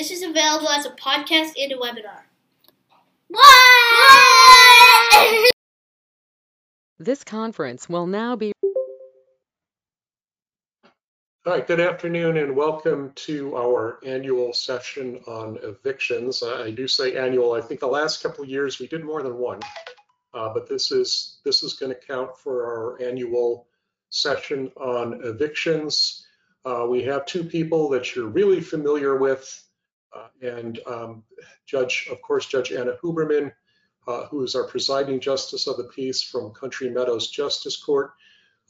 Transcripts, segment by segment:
This is available as a podcast and a webinar. What? This conference will now be All right, good afternoon and welcome to our annual session on evictions. I do say annual, I think the last couple of years we did more than one, uh, but this is this is going to count for our annual session on evictions. Uh, we have two people that you're really familiar with, and um, Judge, of course, Judge Anna Huberman, uh, who is our presiding justice of the peace from Country Meadows Justice Court,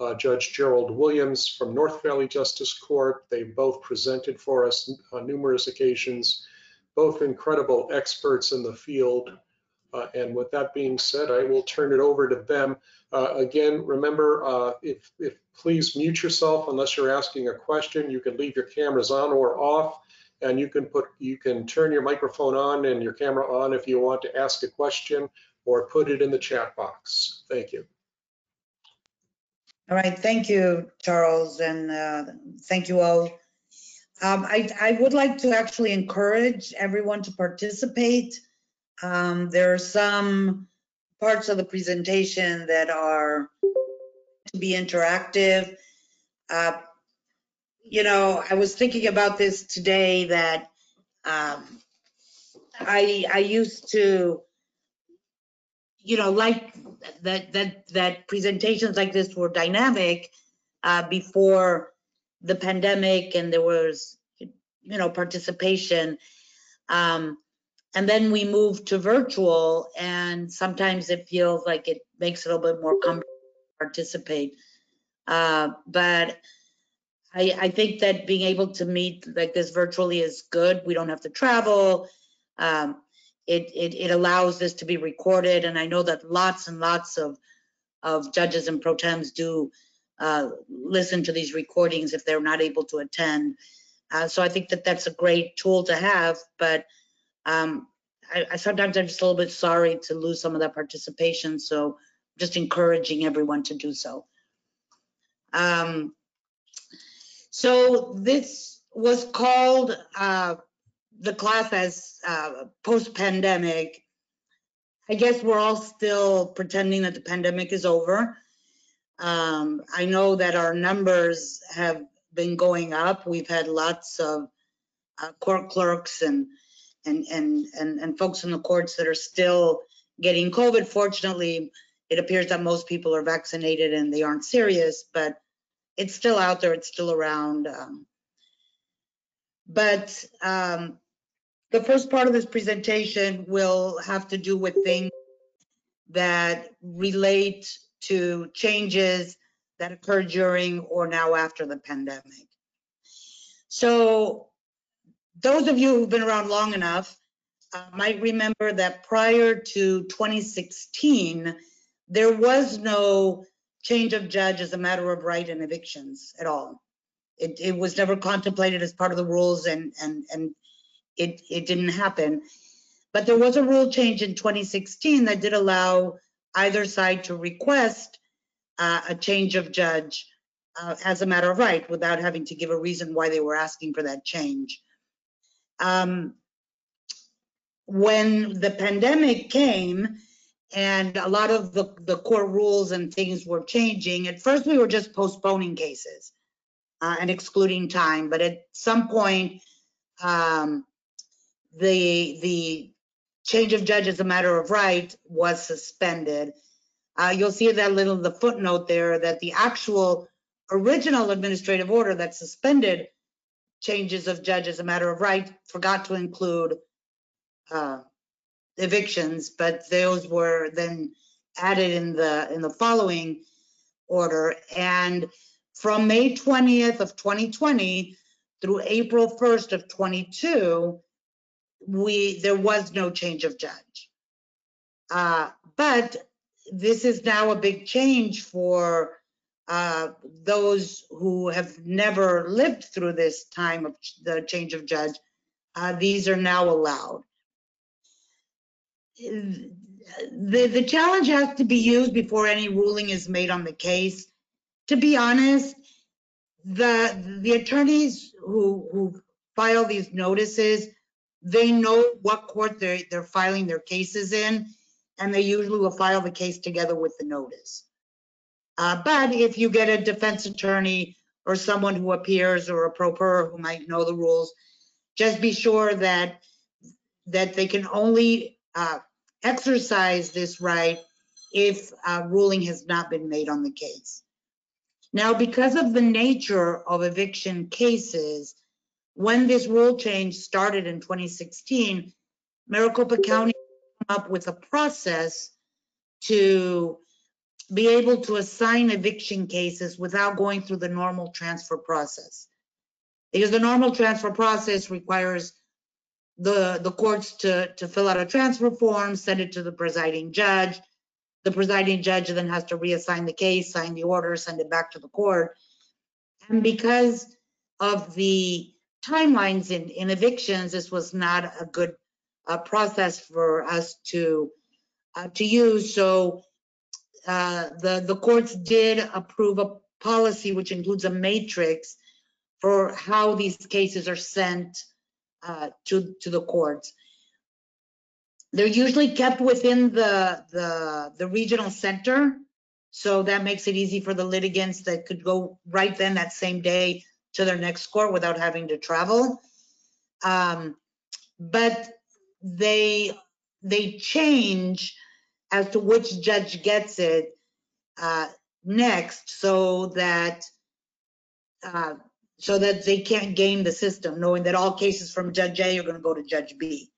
uh, Judge Gerald Williams from North Valley Justice Court. They both presented for us on numerous occasions, both incredible experts in the field. Uh, and with that being said, I will turn it over to them. Uh, again, remember, uh, if, if please mute yourself unless you're asking a question. You can leave your cameras on or off, and you can put you can turn your microphone on and your camera on if you want to ask a question or put it in the chat box. Thank you. All right, thank you, Charles, and uh, thank you all. Um, I, I would like to actually encourage everyone to participate. Um, There are some parts of the presentation that are to be interactive. Uh, You know, I was thinking about this today that um, I, I used to, you know, like that, that, that presentations like this were dynamic uh, before the pandemic and there was, you know, participation. Um, and then we moved to virtual and sometimes it feels like it makes it a little bit more comfortable to participate. Uh, but I, I think that being able to meet like this virtually is good. We don't have to travel. Um, it, it, it allows this to be recorded. And I know that lots and lots of, of judges and pro tems do uh, listen to these recordings if they're not able to attend. Uh, so I think that that's a great tool to have, but um, I, I sometimes I'm just a little bit sorry to lose some of that participation. So just encouraging everyone to do so. Um, so this was called uh, the class as uh, post-pandemic. I guess we're all still pretending that the pandemic is over. Um, I know that our numbers have been going up. We've had lots of uh, court clerks and and and and and folks in the courts that are still getting COVID. Fortunately, it appears that most people are vaccinated and they aren't serious, but it's still out there. It's still around. Um, but um, the first part of this presentation will have to do with things that relate to changes that occurred during or now after the pandemic. So those of you who've been around long enough uh, might remember that prior to 2016, there was no change of judge as a matter of right in evictions at all. It, it was never contemplated as part of the rules and, and, and it, it didn't happen. But there was a rule change in 2016 that did allow either side to request uh, a change of judge uh, as a matter of right without having to give a reason why they were asking for that change. Um, when the pandemic came and a lot of the, the court rules and things were changing, at first we were just postponing cases uh, and excluding time. But at some point, um, the the change of judge as a matter of right was suspended. Uh, you'll see that little the footnote there that the actual original administrative order that suspended changes of judge as a matter of right forgot to include uh, evictions, but those were then added in the in the following order. And from May 20th of 2020 through April 1st of 22, we there was no change of judge. Uh, but this is now a big change for uh, those who have never lived through this time of the change of judge. Uh, these are now allowed. The, the challenge has to be used before any ruling is made on the case. To be honest, the the attorneys who who file these notices they know what court they're, they're filing their cases in, and they usually will file the case together with the notice. Uh, but if you get a defense attorney or someone who appears or a pro per who might know the rules, just be sure that, that they can only, uh, exercise this right if a ruling has not been made on the case. Now, because of the nature of eviction cases, when this rule change started in 2016, Maricopa County came up with a process to be able to assign eviction cases without going through the normal transfer process. Because the normal transfer process requires the, the courts to, to fill out a transfer form, send it to the presiding judge. The presiding judge then has to reassign the case, sign the order, send it back to the court. And because of the timelines in, in evictions, this was not a good uh, process for us to, uh, to use. So uh, the, the courts did approve a policy which includes a matrix for how these cases are sent uh, to, to the courts. They're usually kept within the, the, the regional center. So that makes it easy for the litigants that could go right then that same day to their next court without having to travel. Um, but they, they change as to which judge gets it uh, next so that uh, so that they can't game the system, knowing that all cases from Judge A are going to go to Judge B.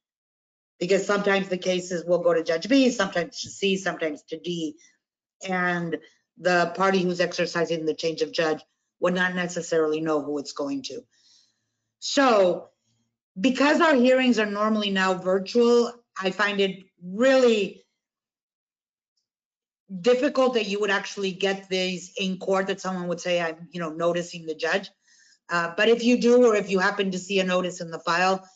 Because sometimes the cases will go to Judge B, sometimes to C, sometimes to D. And the party who's exercising the change of judge would not necessarily know who it's going to. So because our hearings are normally now virtual, I find it really difficult that you would actually get these in court that someone would say, I'm, you know, noticing the judge. Uh, But if you do, or if you happen to see a notice in the file,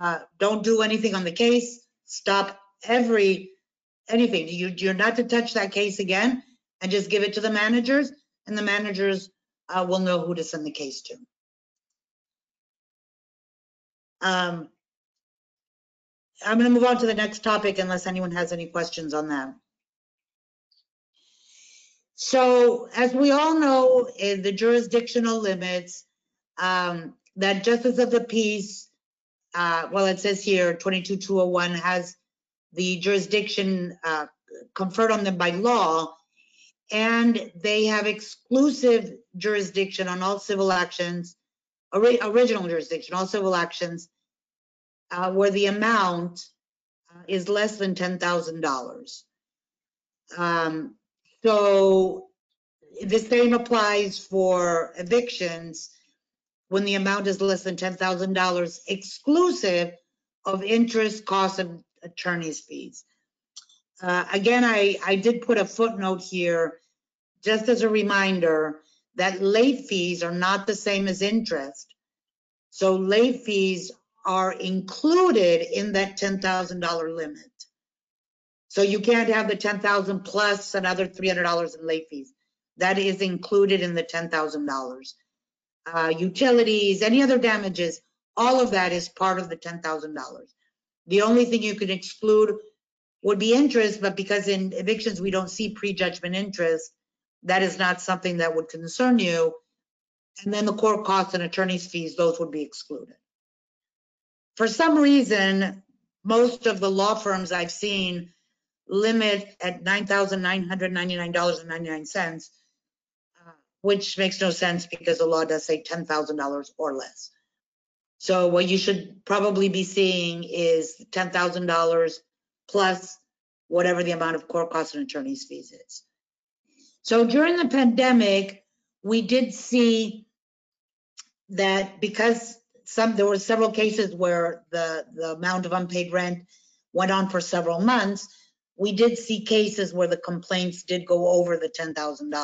uh, don't do anything on the case. Stop every, anything. You, you're not to touch that case again and just give it to the managers and the managers uh, will know who to send the case to. Um, I'm going to move on to the next topic unless anyone has any questions on that. So as we all know, in the jurisdictional limits, um, that justice of the peace, uh, well, it says here 22201 has the jurisdiction uh, conferred on them by law, and they have exclusive jurisdiction on all civil actions, ori- original jurisdiction, all civil actions, uh, where the amount uh, is less than $10,000. Um, So the same applies for evictions when the amount is less than $10,000 exclusive of interest, costs, and attorney's fees. Uh, Again, I, I did put a footnote here, just as a reminder, that late fees are not the same as interest. So late fees are included in that $10,000 limit. So you can't have the 10,000 plus another $300 in late fees. That is included in the $10,000 uh, utilities, any other damages, all of that is part of the $10,000. The only thing you could exclude would be interest, but because in evictions, we don't see prejudgment interest, that is not something that would concern you. And then the court costs and attorney's fees, those would be excluded. For some reason, most of the law firms I've seen limit at $9,999.99 uh, which makes no sense because the law does say $10,000 or less. So what you should probably be seeing is $10,000 plus whatever the amount of court costs and attorney's fees is. So during the pandemic, we did see that because some, there were several cases where the, the amount of unpaid rent went on for several months, we did see cases where the complaints did go over the $10,000.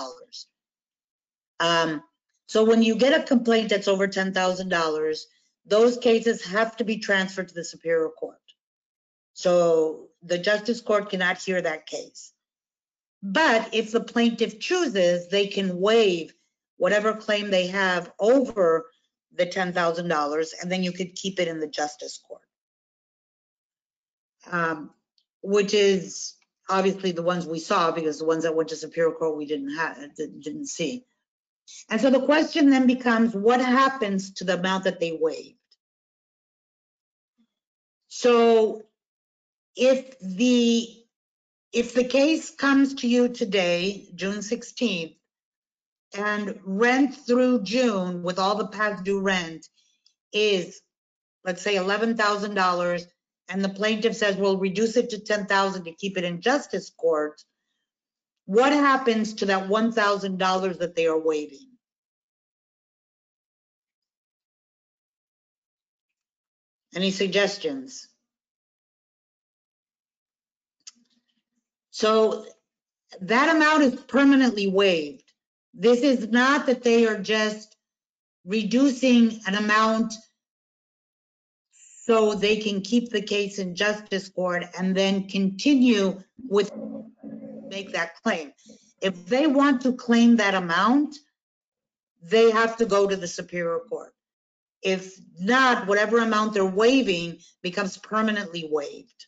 Um, so when you get a complaint that's over ten thousand dollars, those cases have to be transferred to the Superior Court. So the Justice Court cannot hear that case. But if the plaintiff chooses, they can waive whatever claim they have over the ten thousand dollars, and then you could keep it in the Justice Court. um, which is obviously the ones we saw because the ones that went to Superior Court we didn't have, didn't see. And so the question then becomes, what happens to the amount that they waived? So if the, if the case comes to you today, June 16th, and rent through June with all the past due rent is, let's say $11,000, and the plaintiff says, we'll reduce it to 10,000 to keep it in justice court, what happens to that $1,000 that they are waiving? Any suggestions? So that amount is permanently waived. This is not that they are just reducing an amount so they can keep the case in justice court and then continue with, make that claim. If they want to claim that amount, they have to go to the Superior Court. If not, whatever amount they're waiving becomes permanently waived.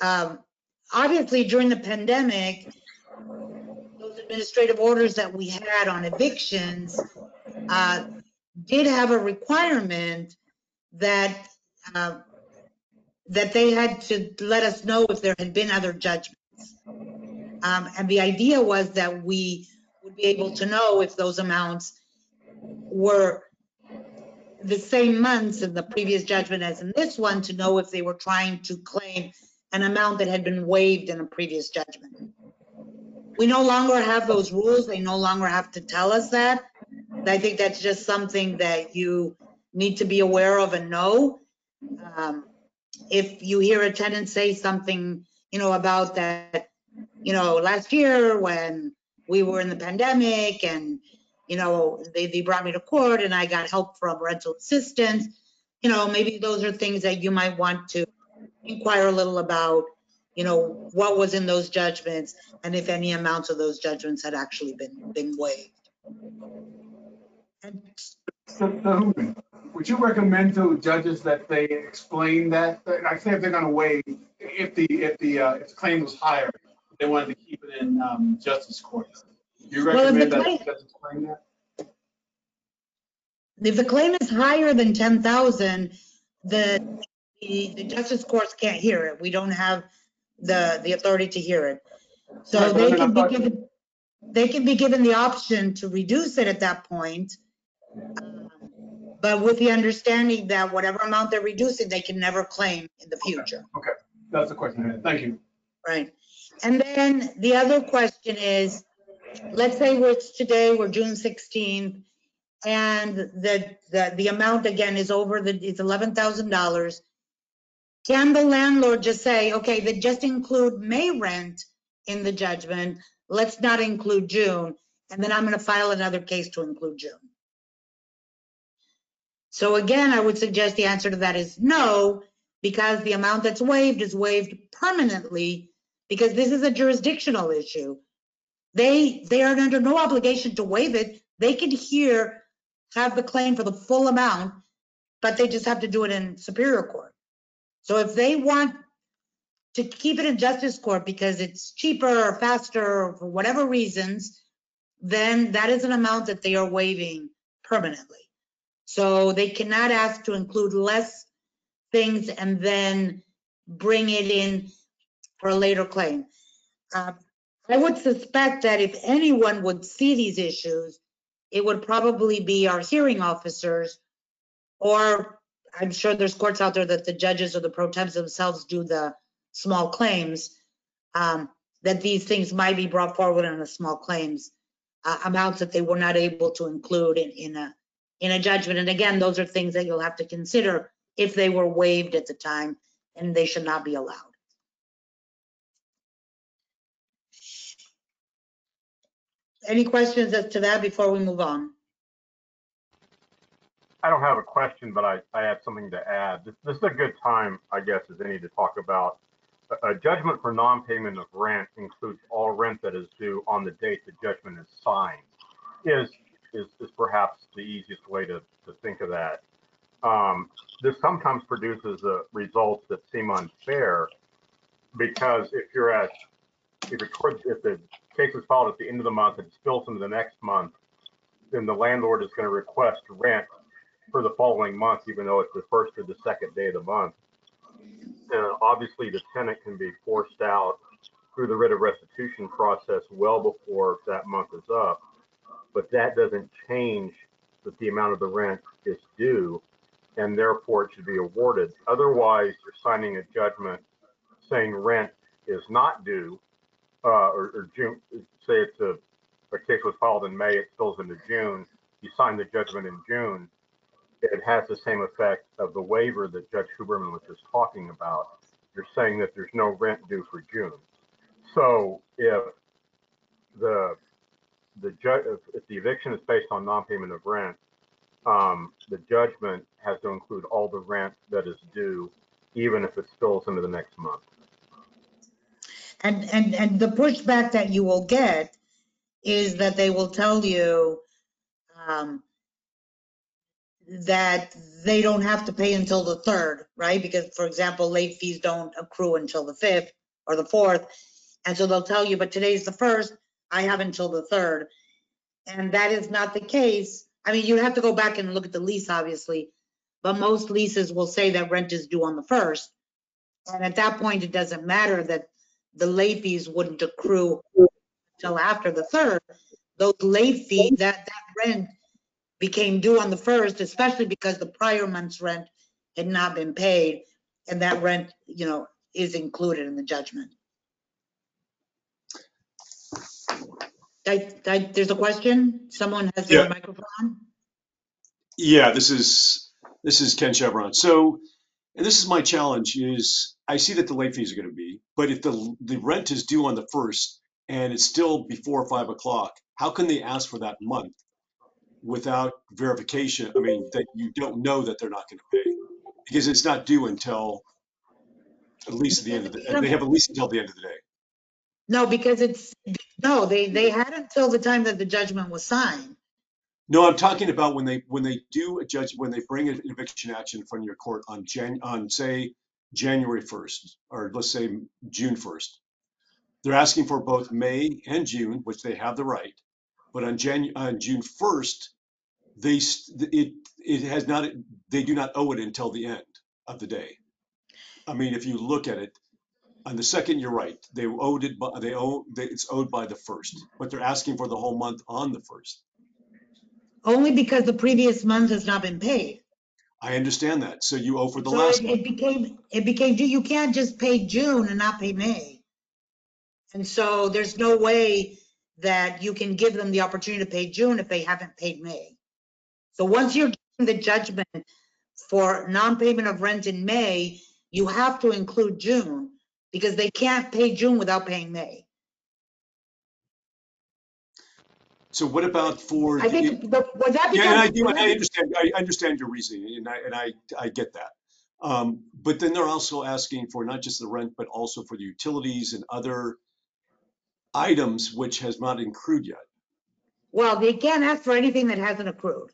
Um, Obviously, during the pandemic, those administrative orders that we had on evictions uh, did have a requirement that, uh, that they had to let us know if there had been other judgments. Um, And the idea was that we would be able to know if those amounts were the same months in the previous judgment as in this one, to know if they were trying to claim an amount that had been waived in a previous judgment. We no longer have those rules. They no longer have to tell us that. I think that's just something that you need to be aware of and know. Um, If you hear a tenant say something, you know, about that, you know, last year when we were in the pandemic and, you know, they, they brought me to court and I got help from rental assistance, you know, maybe those are things that you might want to inquire a little about, you know, what was in those judgments and if any amounts of those judgments had actually been, been waived. And So, Nahum, would you recommend to judges that they explain that, that- I say if they're gonna waive, if the, if the, uh, if the claim was higher, they wanted to keep it in, um, justice court. You Well, recommend that claim- judges explain that? If the claim is higher than 10,000, the, the the justice courts can't hear it. We don't have the, the authority to hear it. So Right, they can be given, they can be given the option to reduce it at that point. um, But with the understanding that whatever amount they're reducing, they can never claim in the future. Okay, that's the question, I had. thank you. Right. And then the other question is, let's say we're, it's today, we're June 16th, and the, the, the amount again is over the, it's $11,000. Can the landlord just say, okay, then just include May rent in the judgment, let's not include June, and then I'm going to file another case to include June? So again, I would suggest the answer to that is no, because the amount that's waived is waived permanently because this is a jurisdictional issue. They, they are under no obligation to waive it. They can hear, have the claim for the full amount, but they just have to do it in Superior Court. So if they want to keep it in Justice Court because it's cheaper or faster or for whatever reasons, then that is an amount that they are waiving permanently. So they cannot ask to include less things and then bring it in for a later claim. Uh, I would suspect that if anyone would see these issues, it would probably be our hearing officers, or I'm sure there's courts out there that the judges or the pro tems themselves do the small claims, um, that these things might be brought forward in the small claims, uh, amounts that they were not able to include in, in a, in a judgment. And again, those are things that you'll have to consider if they were waived at the time, and they should not be allowed. Any questions as to that before we move on? I don't have a question, but I, I have something to add. This, this is a good time, I guess, as any to talk about. A, a judgment for non-payment of rent includes all rent that is due on the date the judgment is signed. Is, is, is perhaps the easiest way to, to think of that. Um, this sometimes produces results that seem unfair because if you're at, if you're if the case is filed at the end of the month and spills into the next month, then the landlord is going to request rent for the following month, even though it's the first or the second day of the month. And obviously, the tenant can be forced out through the writ of restitution process well before that month is up. But that doesn't change that the amount of the rent is due, and therefore it should be awarded. Otherwise, you're signing a judgment saying rent is not due, uh, or, or June, say it's a, a case was filed in May, it spills into June, you sign the judgment in June, it has the same effect of the waiver that Judge Huberman was just talking about. You're saying that there's no rent due for June. So if the, the judge, if, if the eviction is based on non-payment of rent, um, the judgment has to include all the rent that is due, even if it spills into the next month. And, and, and the pushback that you will get is that they will tell you um, that they don't have to pay until the third, right? Because, for example, late fees don't accrue until the fifth or the fourth. And so they'll tell you, but today's the first, I have until the third. And that is not the case. I mean, you have to go back and look at the lease, obviously, but most leases will say that rent is due on the first. And at that point, it doesn't matter that the late fees wouldn't accrue until after the third. Those late fees, that, that rent became due on the first, especially because the prior month's rent had not been paid. And that rent, you know, is included in the judgment. I, I, there's a question? Someone has their Yeah. microphone? Yeah, this is, this is Ken Chevron. So, and this is my challenge is I see that the late fees are going to be, but if the, the rent is due on the first and it's still before five o'clock, how can they ask for that month without verification? I mean, that you don't know that they're not going to pay because it's not due until at least the end of the, they have at least until the end of the day. No, because it's, no, they, they had until the time that the judgment was signed. No, I'm talking about when they, when they do a judge, when they bring an eviction action in front of your court on Jan, on say, January 1st, or let's say June 1st. They're asking for both May and June, which they have the right. But on Jan, on June 1st, they, it, it has not, they do not owe it until the end of the day. I mean, if you look at it, on the second, you're right. They owed it, but they owe, they- it's owed by the first, but they're asking for the whole month on the first. Only because the previous month has not been paid. I understand that. So you owe for the So last it- month. It became, it became, due. you can't just pay June and not pay May. And so there's no way that you can give them the opportunity to pay June if they haven't paid May. So once you're getting the judgment for non-payment of rent in May, you have to include June because they can't pay June without paying May. So what about for? I think, the- was that Yeah, and I do. I understand, I understand your reasoning, and I, and I, I get that. Um, but then they're also asking for not just the rent, but also for the utilities and other items which has not accrued yet. Well, they can't ask for anything that hasn't accrued.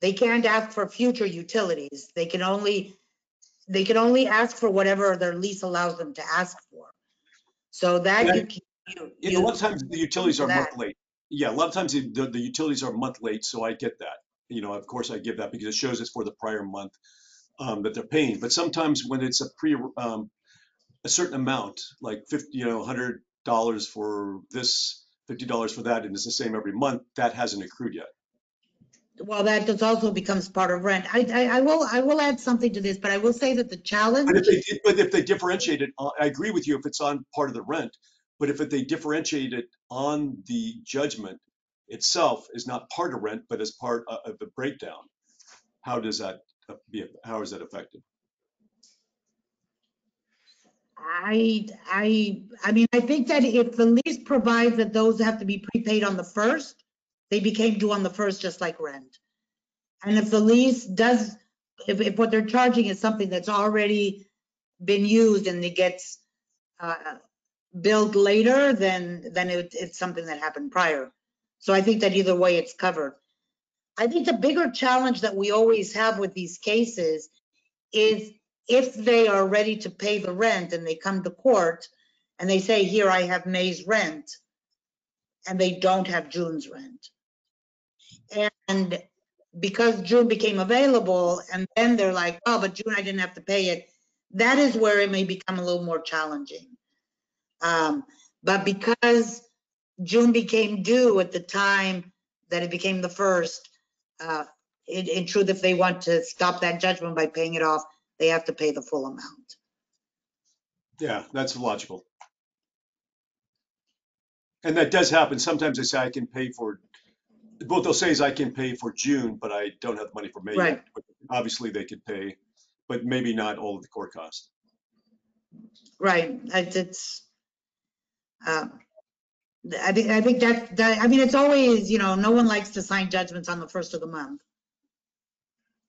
They can't ask for future utilities. They can only, they can only ask for whatever their lease allows them to ask for. So that you, can- you, You know, a lot of times the utilities are a month late. Yeah, a lot of times the, the the utilities are a month late, so I get that. You know, of course I give that because it shows it's for the prior month um, that they're paying. But sometimes when it's a pre, um, a certain amount, like fifty, you know, hundred dollars for this, fifty dollars for that, and it's the same every month, that hasn't accrued yet. Well, that does also becomes part of rent. I, I, I will, I will add something to this, but I will say that the challenge. But if they, did- but if they differentiate it, I agree with you if it's on part of the rent, but if it- they differentiate it on the judgment itself is not part of rent, but as part of, of the breakdown, how does that uh, be, how is that affected? I, I, I mean, I think that if the lease provides that those have to be prepaid on the first, they became due on the first, just like rent. And if the lease does, if, if what they're charging is something that's already been used and it gets, uh, billed later, then, then it, it's something that happened prior. So I think that either way it's covered. I think the bigger challenge that we always have with these cases is if they are ready to pay the rent and they come to court and they say, here, I have May's rent, and they don't have June's rent. And because June became available and then they're like, oh, but June, I didn't have to pay it, that is where it may become a little more challenging. Um, But because June became due at the time that it became the first, uh, in, in truth, if they want to stop that judgment by paying it off, they have to pay the full amount. Yeah, that's logical. And that does happen. Sometimes they say I can pay for, what they'll say is I can pay for June, but I don't have the money for May. yet. Right. But Obviously, they could pay, but maybe not all of the core cost. Right, it's, it's, um, I think, I think that, that, I mean, it's always, you know, no one likes to sign judgments on the first of the month.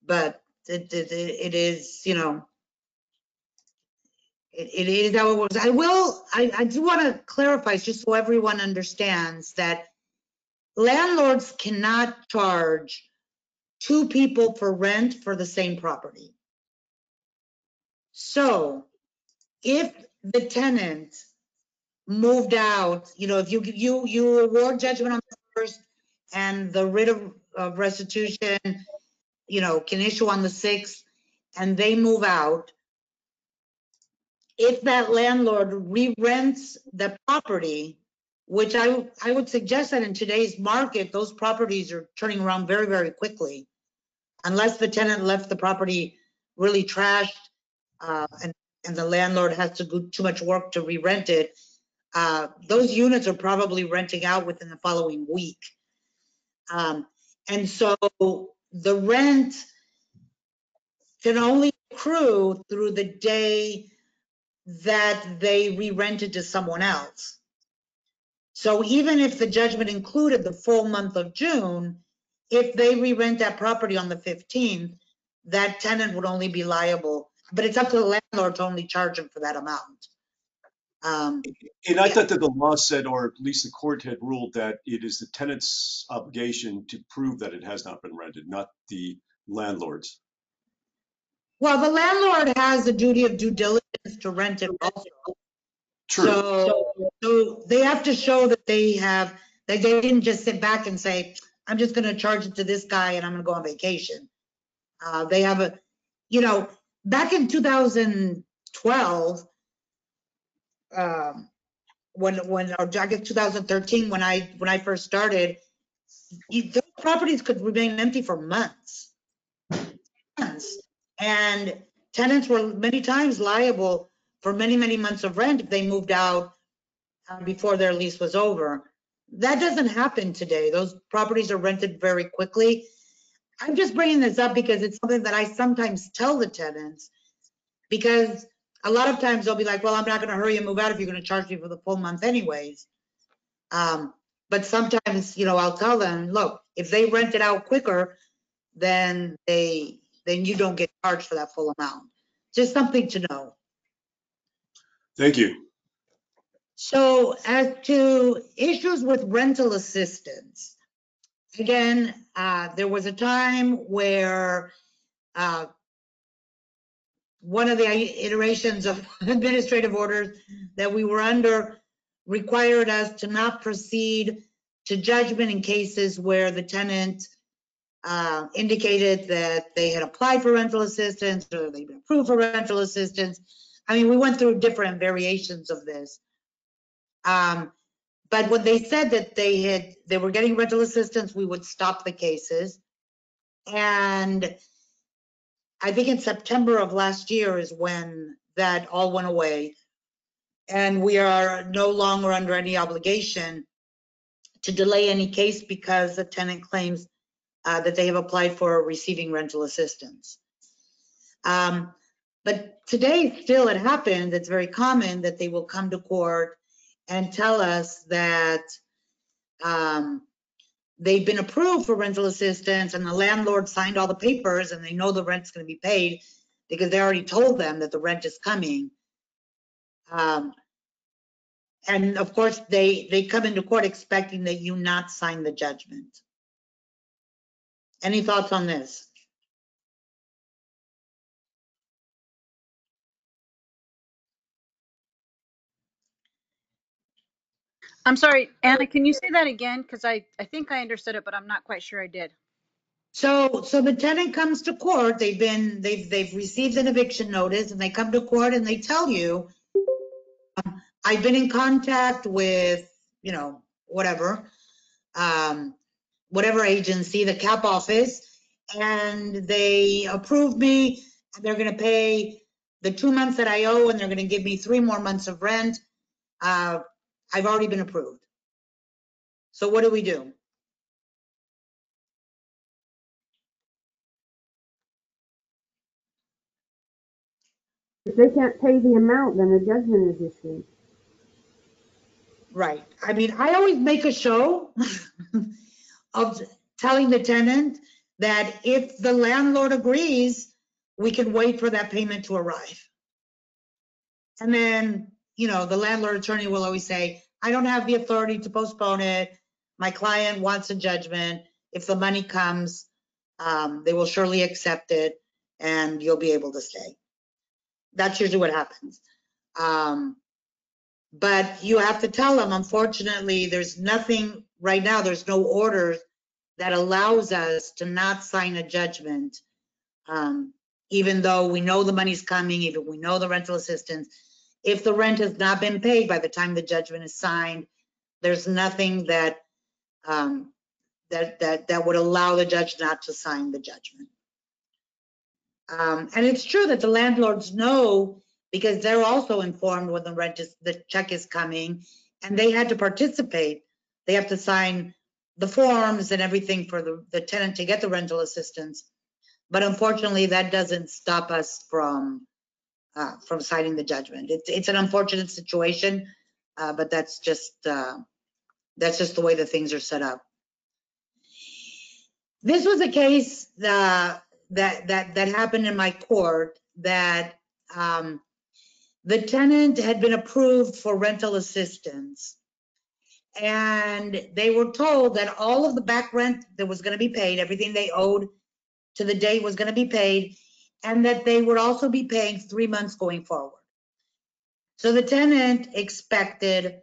But it, it, it is, you know, it, it is how it works. I will, I, I do want to clarify, just so everyone understands that landlords cannot charge two people for rent for the same property. So if the tenant moved out, you know, if you, you, you award judgment on the first and the writ of, of restitution, you know, can issue on the sixth and they move out, if that landlord re-rents the property, which I, I would suggest that in today's market, those properties are turning around very, very quickly. Unless the tenant left the property really trashed, uh, and, and the landlord has to do too much work to re-rent it, uh, those units are probably renting out within the following week. Um, and so the rent can only accrue through the day that they re-rented to someone else. So even if the judgment included the full month of June, if they re-rent that property on the 15th, that tenant would only be liable, but it's up to the landlord to only charge them for that amount. Um, And I thought that the law said, or at least the court had ruled that it is the tenant's obligation to prove that it has not been rented, not the landlord's. Well, the landlord has a duty of due diligence to rent it also. True. So, so they have to show that they have, that they didn't just sit back and say, I'm just gonna charge it to this guy and I'm gonna go on vacation. Uh, they have a, you know, back in 2012, um, when, when, or I guess 2013, when I, when I first started, you- those properties could remain empty for months. Months. And tenants were many times liable for many, many months of rent if they moved out uh, before their lease was over. That doesn't happen today. Those properties are rented very quickly. I'm just bringing this up because it's something that I sometimes tell the tenants. Because a lot of times they'll be like, well, I'm not gonna hurry and move out if you're gonna charge me for the full month anyways. Um, But sometimes, you know, I'll tell them, look, if they rent it out quicker, then they, then you don't get charged for that full amount. Just something to know. Thank you. So as to issues with rental assistance, again, uh, there was a time where uh, one of the iterations of administrative orders that we were under required us to not proceed to judgment in cases where the tenant uh, indicated that they had applied for rental assistance or they'd been approved for rental assistance. I mean, we went through different variations of this. Um, but when they said that they had, they were getting rental assistance, we would stop the cases. And I think in September of last year is when that all went away. And we are no longer under any obligation to delay any case because the tenant claims uh, that they have applied for receiving rental assistance. Um, But today, still it happens, it's very common that they will come to court and tell us that um, they've been approved for rental assistance and the landlord signed all the papers and they know the rent's gonna be paid because they already told them that the rent is coming. Um, And of course, they, they come into court expecting that you not sign the judgment. Any thoughts on this? I'm sorry, Anna, can you say that again? Because I, I think I understood it, but I'm not quite sure I did. So, so the tenant comes to court, they've been, they've, they've received an eviction notice and they come to court and they tell you, um, I've been in contact with, you know, whatever, um, whatever agency, the cap office, and they approved me, and they're gonna pay the two months that I owe, and they're gonna give me three more months of rent. Uh, I've already been approved. So what do we do? If they can't pay the amount, then a judgment is issued. Right. I mean, I always make a show of telling the tenant that if the landlord agrees, we can wait for that payment to arrive. And then, you know, the landlord attorney will always say, I don't have the authority to postpone it. My client wants a judgment. If the money comes, um, they will surely accept it and you'll be able to stay. That's usually what happens. Um, but you have to tell them, unfortunately, there's nothing, right now, there's no order that allows us to not sign a judgment. Um, even though we know the money's coming, even we know the rental assistance. If the rent has not been paid by the time the judgment is signed, there's nothing that, um, that, that, that would allow the judge not to sign the judgment. Um, and it's true that the landlords know because they're also informed when the rent is, the check is coming and they had to participate. They have to sign the forms and everything for the, the tenant to get the rental assistance. But unfortunately, that doesn't stop us from, uh, from signing the judgment. It's, it's an unfortunate situation, uh, but that's just, uh, that's just the way the things are set up. This was a case, uh, that, that, that happened in my court that, um, the tenant had been approved for rental assistance. And they were told that all of the back rent that was gonna be paid, everything they owed to the date was gonna be paid, and that they would also be paying three months going forward. So the tenant expected,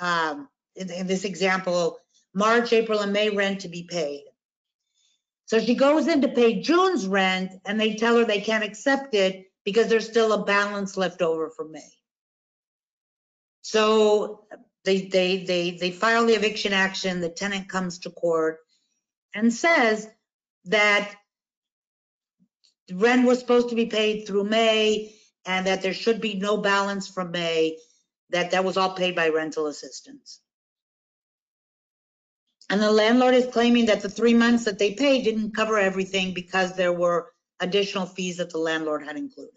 um, in, in this example, March, April, and May rent to be paid. So she goes in to pay June's rent, and they tell her they can't accept it because there's still a balance left over from May. So they, they, they, they file the eviction action, the tenant comes to court and says that rent was supposed to be paid through May and that there should be no balance from May, that that was all paid by rental assistance. And the landlord is claiming that the three months that they paid didn't cover everything because there were additional fees that the landlord had included.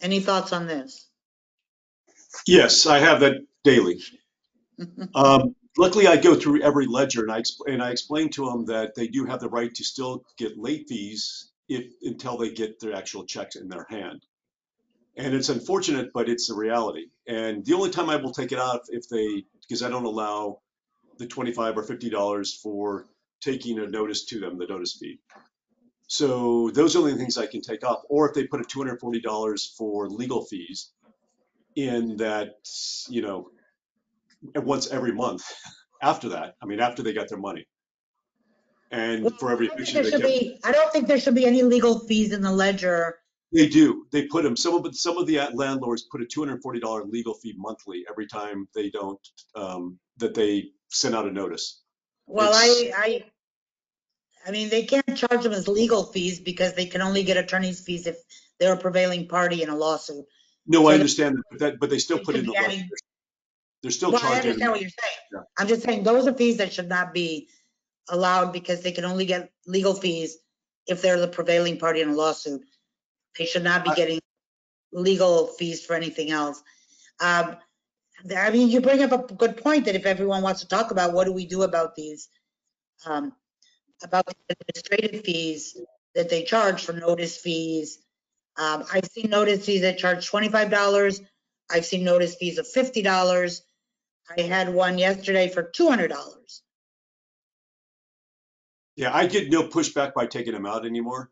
Any thoughts on this? Yes, I have that daily. Um, luckily, I go through every ledger and I, expl- and I explain to them that they do have the right to still get late fees if, until they get their actual checks in their hand. And it's unfortunate, but it's the reality. And the only time I will take it out if they, because I don't allow the 25 or $50 for taking a notice to them, the notice fee. So those are the only things I can take off. Or if they put a $240 for legal fees in that, you know, once every month after that, I mean, after they got their money. And for every I don't think eviction there they should be- I don't think there should be any legal fees in the ledger. they do. They put them, some of, some of the landlords put a $240 legal fee monthly every time they don't, um, that they send out a notice. Well, I, It's- I, I mean, they can't charge them as legal fees because they can only get attorney's fees if they're a prevailing party in a lawsuit. No, I understand that, but that, but they still they put it in the adding- They're still Well, I charging. understand what you're saying. Yeah. I'm just saying, those are fees that should not be allowed because they can only get legal fees if they're the prevailing party in a lawsuit. They should not be I- getting legal fees for anything else. Um, I mean, you bring up a good point that if everyone wants to talk about, what do we do about these? um, About the administrative fees that they charge for notice fees. Um, I've seen notice fees that charge twenty-five dollars. I've seen notice fees of fifty dollars. I had one yesterday for two hundred dollars. Yeah, I get no pushback by taking them out anymore.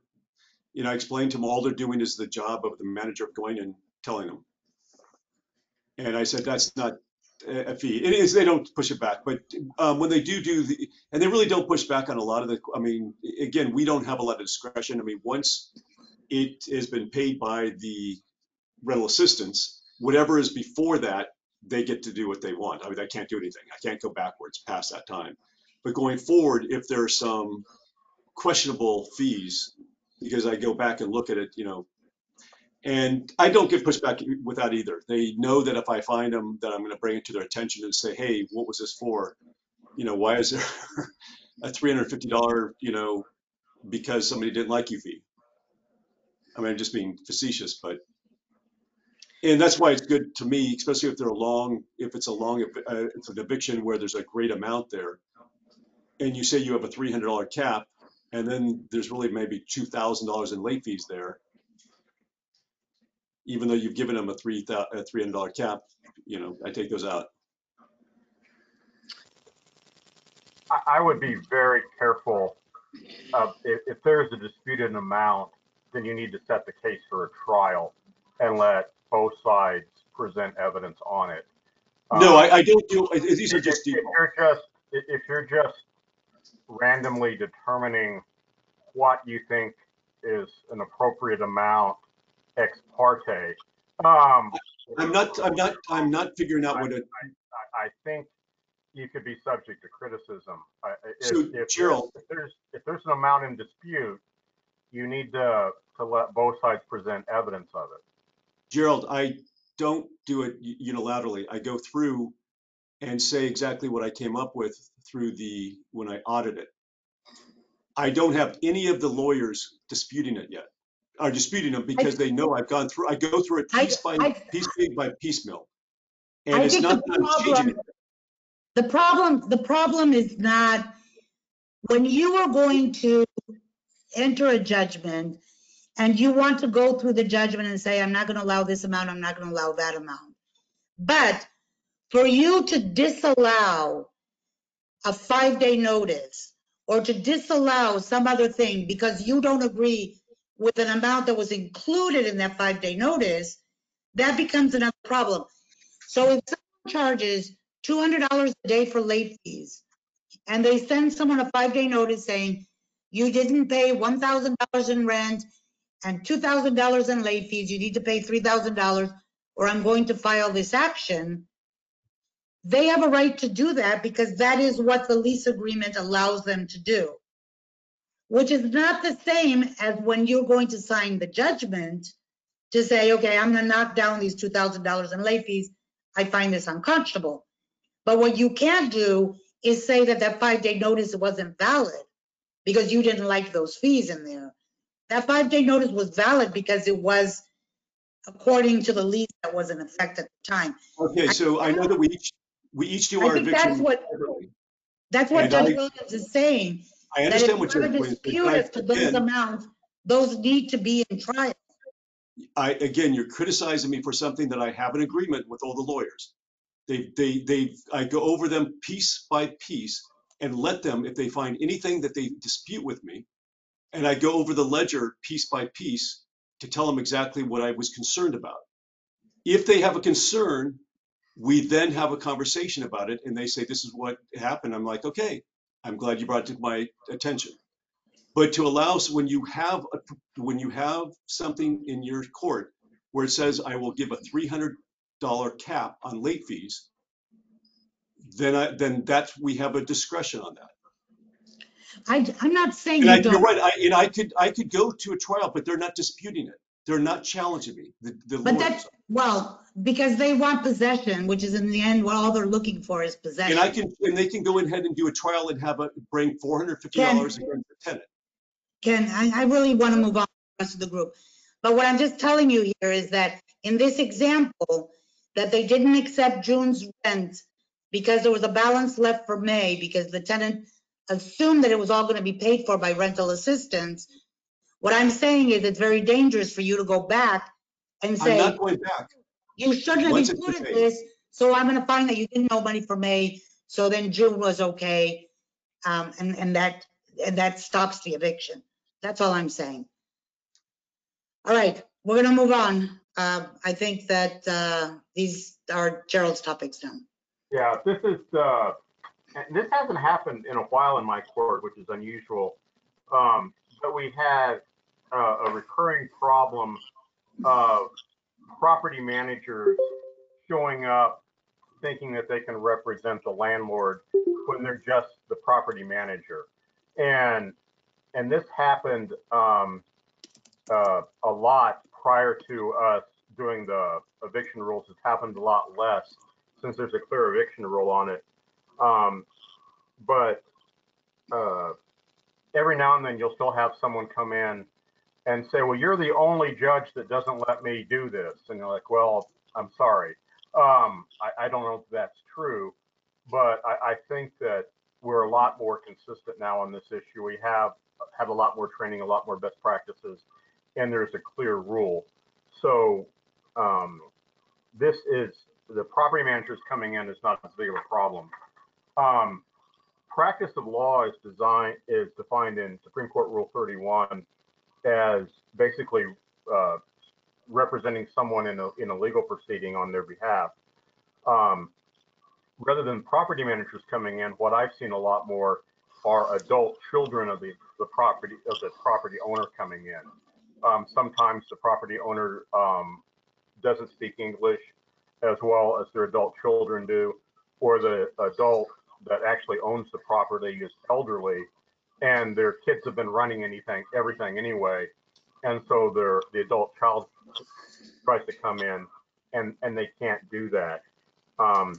You know, I explained to them all they're doing is the job of the manager of going and telling them. And I said, that's not, a fee. It is, they don't push it back, but um, when they do do the, and they really don't push back on a lot of the, I mean, again, we don't have a lot of discretion. I mean, once it has been paid by the rental assistance, whatever is before that, they get to do what they want. I mean, I can't do anything. I can't go backwards past that time. But going forward, if there are some questionable fees, because I go back and look at it, you know, and I don't get pushback with that either. They know that if I find them, that I'm going to bring it to their attention and say, hey, what was this for? You know, why is there a $350, you know, because somebody didn't like you fee? I mean, I'm just being facetious, but, and that's why it's good to me, especially if they're long, if it's a long, uh, it's an eviction where there's a great amount there. And you say you have a $300 cap, and then there's really maybe $2,000 in late fees there even though you've given them a three three hundred dollar cap, you know, I take those out. I, would be very careful of, if, if there's a disputed amount, then you need to set the case for a trial and let both sides present evidence on it. No, Um, I, I don't do, these are if- just If default. you're just, if if you're just randomly determining what you think is an appropriate amount ex parte, um, I'm not, I'm not, I'm not figuring out what it, I, I think you could be subject to criticism. I- I- If, So, if, Gerald- if there's, if there's an amount in dispute, you need to, to let both sides present evidence of it. Gerald, I don't do it unilaterally. I go through and say exactly what I came up with through the, when I audit it. I don't have any of the lawyers disputing it yet, are disputing them because they know I've gone through, I go through it I- piece by, I- piece by piecemeal. I And it's not the that I'm changing problem- it. The problem, the problem is not, when you are going to enter a judgment and you want to go through the judgment and say, I'm not going to allow this amount, I'm not going to allow that amount. But for you to disallow a five-day notice or to disallow some other thing because you don't agree with an amount that was included in that five-day notice, that becomes another problem. So if someone charges two hundred dollars a day for late fees, and they send someone a five-day notice saying, you didn't pay one thousand dollars in rent and two thousand dollars in late fees, you need to pay three thousand dollars, or I'm going to file this action. They have a right to do that because that is what the lease agreement allows them to do. Which is not the same as when you're going to sign the judgment to say, okay, I'm gonna knock down these two thousand dollars in late fees. I find this unconscionable. But what you can't do is say that that five-day notice wasn't valid because you didn't like those fees in there. That five-day notice was valid because it was according to the lease that was in effect at the time. Okay, so I know that we each, we each do I our think that's what- separately. That's what And Judge I- Williams is saying. I That if understand what have you're. a what- dispute as to those again, amounts, those need to be in trial. I, again, you're criticizing me for something that I have an agreement with all the lawyers. They, they, they, I go over them piece by piece and let them, if they find anything that they dispute with me, and I go over the ledger piece by piece to tell them exactly what I was concerned about. If they have a concern, we then have a conversation about it and they say, this is what happened. I'm like, okay, I'm glad you brought it to my attention. But to allow, so when you have, a when you have something in your court where it says, I will give a three hundred dollar cap on late fees, then I, then that's, we have a discretion on that. I, I'm not saying And I, you you're right, I, and I could, I could go to a trial, but they're not disputing it. They're not challenging me, the, the But that's, well, because they want possession, which is in the end, what all they're looking for is possession. And I can, and they can go ahead and do a trial and have a, bring four hundred fifty dollars against the tenant. Ken, I, I really want to move on to the rest of the group. But what I'm just telling you here is that in this example, that they didn't accept June's rent because there was a balance left for May, because the tenant assumed that it was all going to be paid for by rental assistance. What I'm saying is it's very dangerous for you to go back and I'm say, not going back. you shouldn't have Once it's included paid. this, so I'm gonna find that you didn't know money for May, so then June was okay. Um, and, and that, and that stops the eviction. That's all I'm saying. All right, we're gonna move on. Uh, I think that, uh, these are Gerald's topics now. Yeah, this is, uh, and this hasn't happened in a while in my court, which is unusual. Um, but we had uh, a recurring problem of property managers showing up thinking that they can represent the landlord when they're just the property manager. And, and this happened, um, uh, a lot prior to us doing the eviction rules. It's happened a lot less since there's a clear eviction rule on it. Um, but uh, every now and then you'll still have someone come in and say, well, you're the only judge that doesn't let me do this. And you're like, well, I'm sorry. Um, I, I don't know if that's true, but I, I think that we're a lot more consistent now on this issue. We have had a lot more training, a lot more best practices, and there's a clear rule. So um, this is the property managers coming in is not as big of a problem. Um, practice of law is designed is defined in Supreme Court Rule 31 as basically uh, representing someone in a in a legal proceeding on their behalf. Um, rather than property managers coming in, what I've seen a lot more are adult children of the, the property of the property owner coming in. Um, sometimes the property owner um, doesn't speak English as well as their adult children do, or the adult that actually owns the property is elderly and their kids have been running anything, everything anyway. And so their the adult child tries to come in and, and they can't do that. Um,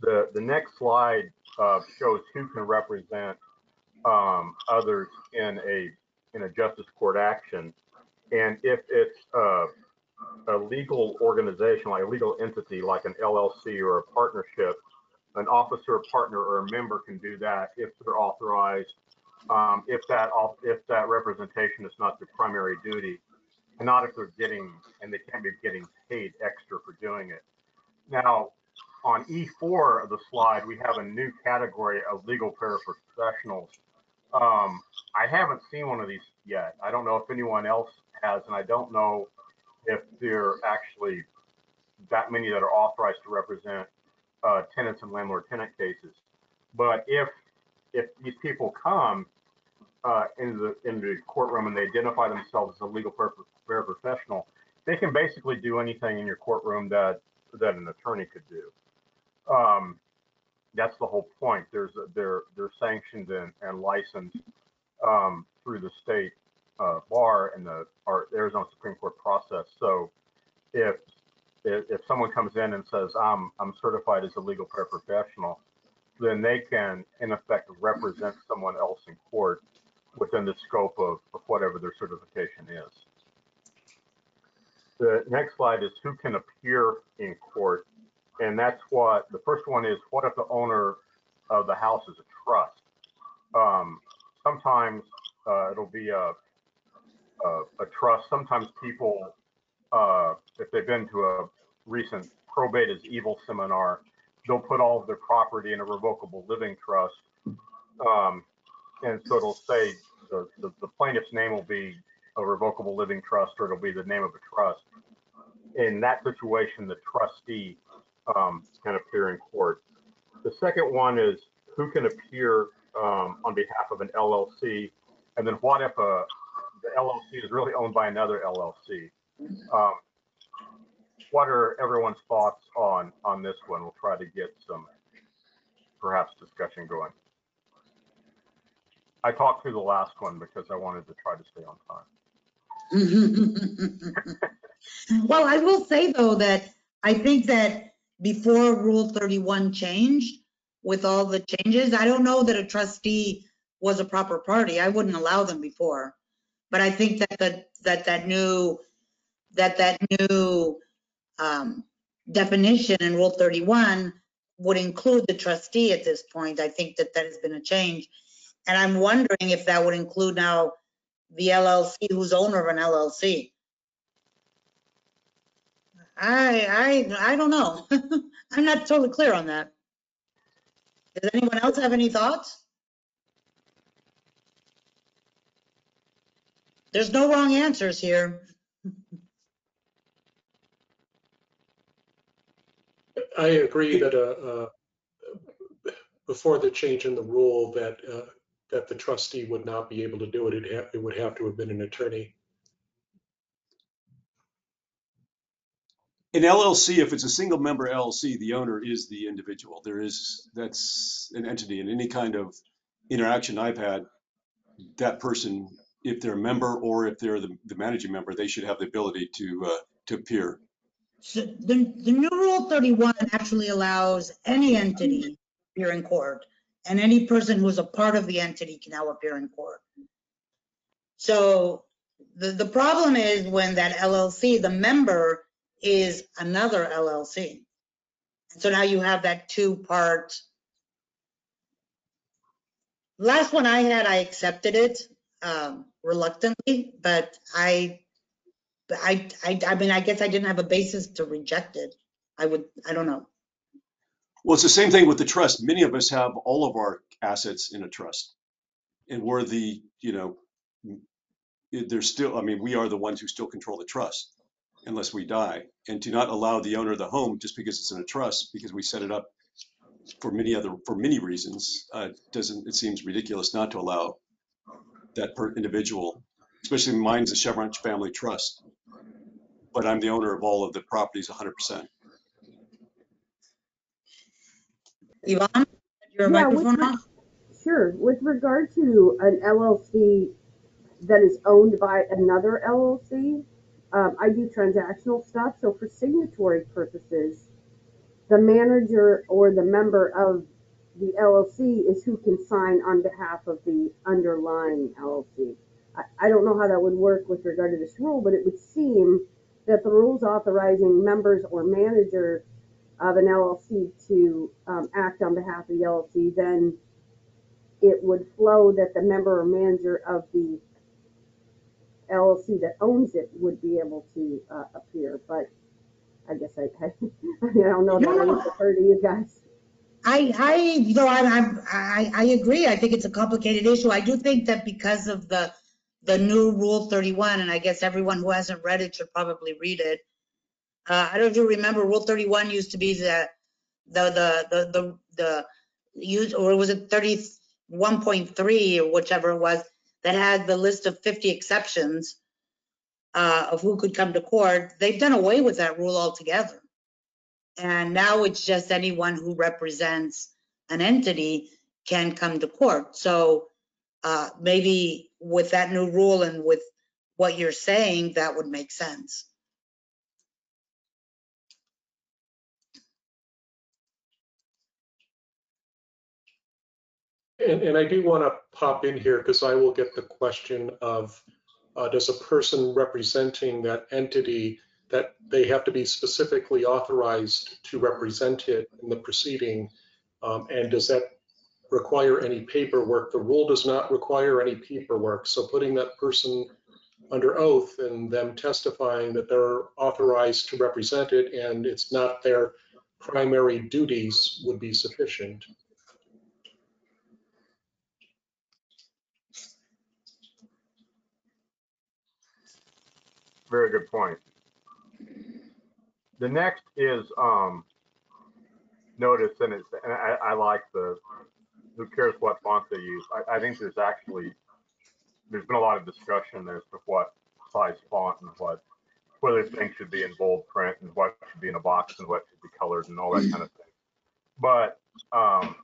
the, the next slide uh, shows who can represent um, others in a in a justice court action. And if it's uh, a legal organization, like a legal entity, like an LLC or a partnership, an officer, partner, or a member can do that if they're authorized. Um, if that if that representation is not their primary duty, and not if they're getting and they can't be getting paid extra for doing it. Now, on E4 of the slide, we have a new category of legal paraprofessionals. Um, I haven't seen one of these yet. I don't know if anyone else has, and I don't know if there are actually that many that are authorized to represent uh, tenants and landlord-tenant cases. But if if these people come uh, into the in the courtroom and they identify themselves as a legal paraprofessional, they can basically do anything in your courtroom that that an attorney could do. Um, that's the whole point. There's a, they're they're sanctioned and, and licensed um, through the state uh, bar and the our Arizona Supreme Court process. So if, if someone comes in and says I'm I'm certified as a legal paraprofessional, then they can in effect represent someone else in court within the scope of, of whatever their certification is. The next slide is who can appear in court, and that's what the first one is. What if the owner of the house is a trust? Um, sometimes uh, it'll be a a, a trust. Sometimes people, uh, if they've been to a recent probate is evil seminar, they'll put all of their property in a revocable living trust. Um, and so it'll say the, the, the, plaintiff's name will be a revocable living trust or it'll be the name of a trust. In that situation, the trustee um, can appear in court. The second one is who can appear um, on behalf of an LLC. And then what if a, the LLC is really owned by another LLC. Um, what are everyone's thoughts on on this one? We'll try to get some perhaps discussion going. I talked through the last one because I wanted to try to stay on time. well, I will say though that I think that before Rule 31 changed, with all the changes, I don't know that a trustee was a proper party. I wouldn't allow them before. But I think that the, that that new that that new um, definition in Rule 31 would include the trustee at this point. I think that that has been a change, and I'm wondering if that would include now the LLC who's owner of an LLC. I I I don't know. I'm not totally clear on that. Does anyone else have any thoughts? There's no wrong answers here. I agree that, uh, uh, before the change in the rule that, uh, that the trustee would not be able to do it, it it would have to have been an attorney. In LLC, if it's a single member LLC, the owner is the individual. There is, that's an entity in any kind of interaction I've had. That person, if they're a member or if they're the, the managing member, they should have the ability to, uh, to appear. So the, the new Rule 31 actually allows any entity to appear in court, and any person who's a part of the entity can now appear in court. So the, the problem is when that LLC, the member is another LLC. And so now you have that two-part. Last one I had, I accepted it um, reluctantly, but I, I, I, I mean, I guess I didn't have a basis to reject it. I would, I don't know. Well, it's the same thing with the trust. Many of us have all of our assets in a trust. And we're the, you know, there's still, I mean, we are the ones who still control the trust unless we die. And to not allow the owner of the home just because it's in a trust, because we set it up for many other, for many reasons, uh, doesn't, it seems ridiculous not to allow that per individual, especially mine's the Chevron Family Trust. But I'm the owner of all of the properties hundred percent. Yvonne, your Yeah, microphone re- Sure. With regard to an LLC that is owned by another LLC, um, I do transactional stuff. So for signatory purposes, the manager or the member of the LLC is who can sign on behalf of the underlying LLC. I, I don't know how that would work with regard to this rule, but it would seem that the rules authorizing members or manager of an LLC to um, act on behalf of the LLC, then it would flow that the member or manager of the LLC that owns it would be able to uh, appear. But I guess I, I, I don't know if that would refer to you guys. I, I, you know, I'm, I, I agree. I think it's a complicated issue. I do think that because of the, the new Rule 31, and I guess everyone who hasn't read it should probably read it. Uh, I don't know if you remember, Rule 31 used to be the, the, the, the, the, the, use, or was it 31.3 or whichever it was, that had the list of 50 exceptions uh, of who could come to court. They've done away with that rule altogether. And now it's just anyone who represents an entity can come to court. So uh, maybe with that new rule and with what you're saying, that would make sense. And, and I do want to pop in here because I will get the question of, uh, does a person representing that entity, that they have to be specifically authorized to represent it in the proceeding? Um, and does that require any paperwork? The rule does not require any paperwork. So putting that person under oath and them testifying that they're authorized to represent it and it's not their primary duties would be sufficient. Very good point. The next is, um, notice, and it's, and I, I like the, who cares what font they use. I, I think there's actually, there's been a lot of discussion as to what size font and what, whether things should be in bold print and what should be in a box and what should be colored and all that kind of thing. But, um,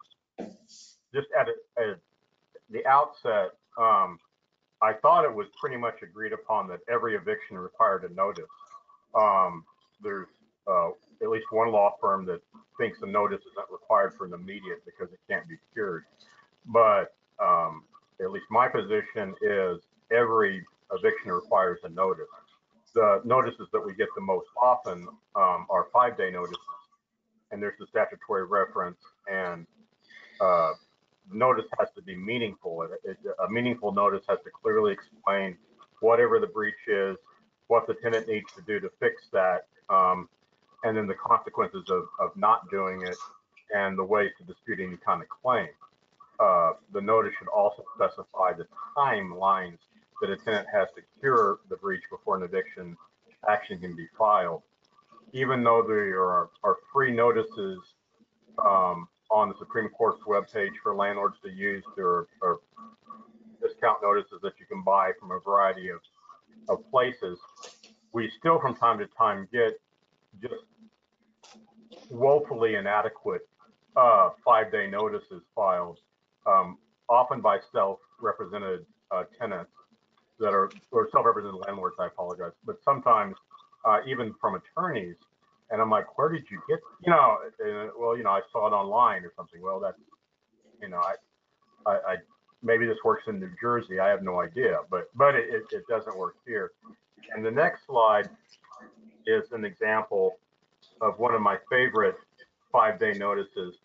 just at, a- at the outset, um, I thought it was pretty much agreed upon that every eviction required a notice. Um, there's, uh, at least one law firm that thinks a notice isn't required for an immediate because it can't be cured. But, um, at least my position is every eviction requires a notice. The notices that we get the most often, um, are five-day notices. And there's the statutory reference and, uh, notice has to be meaningful. It- it- A meaningful notice has to clearly explain whatever the breach is, what the tenant needs to do to fix that, um, and then the consequences of, of not doing it and the ways to dispute any kind of claim. Uh, The notice should also specify the timelines that a tenant has to cure the breach before an eviction action can be filed. even though there are, are free notices um, on the Supreme Court's webpage for landlords to use, there are discount notices that you can buy from a variety of, of places. We still from time to time get just woefully inadequate uh, five-day notices filed, um, often by self-represented uh, tenants that are, or self-represented landlords, I apologize, but sometimes uh, even from attorneys. And I'm like, where did you get, you know, uh, well, you know, I saw it online or something. Well, that's, you know, I, I, I maybe this works in New Jersey. I have no idea, but but it, it, it doesn't work here. And the next slide is an example of one of my favorite five-day notices.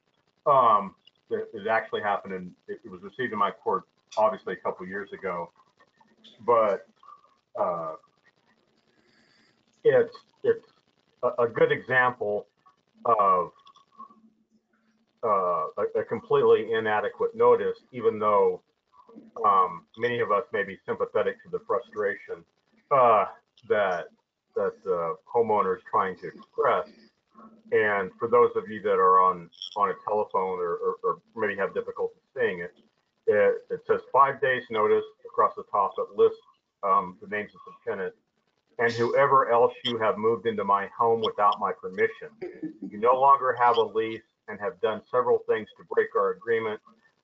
Um, that it actually happened and it was received in my court obviously a couple years ago, but uh, it's it's a, a good example of uh, a, a completely inadequate notice, even though um, many of us may be sympathetic to the frustration uh, that that the homeowner is trying to express. And for those of you that are on on a telephone or, or, or maybe have difficulty seeing it, it, it says five days notice across the top that lists um, the names of the tenant and whoever else you have moved into my home without my permission. You no longer have a lease and have done several things to break our agreement.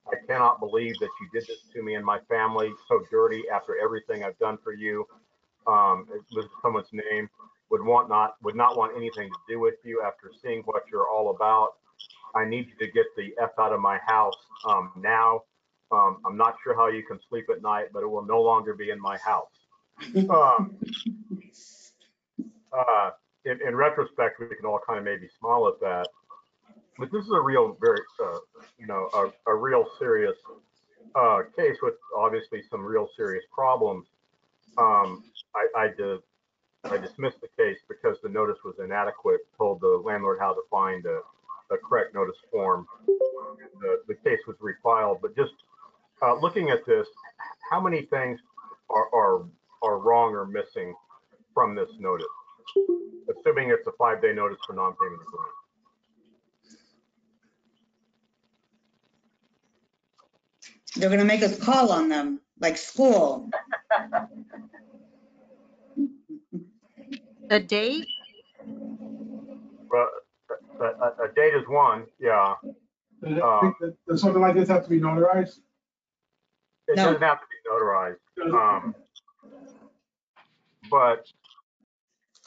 I cannot believe that you did this to me and my family so dirty after everything I've done for you. Um, it was someone's name would want not would not want anything to do with you after seeing what you're all about. I need you to get the f out of my house um, now. Um, I'm not sure how you can sleep at night, but it will no longer be in my house. Um, uh, in, in retrospect, we can all kind of maybe smile at that, but this is a real, very, uh, you know, a, a real serious uh, case with obviously some real serious problems. Um, I, I did, I dismissed the case because the notice was inadequate. Told the landlord how to find a, a correct notice form. The, the case was refiled, but just uh, looking at this, how many things are, are are wrong or missing from this notice? Assuming it's a five-day notice for non-payment of rent. They're gonna make us call on them, like school. The date, But a, a, a date is one, yeah. Does that- Does something like this have to be notarized? It No. doesn't have to be notarized. Um, but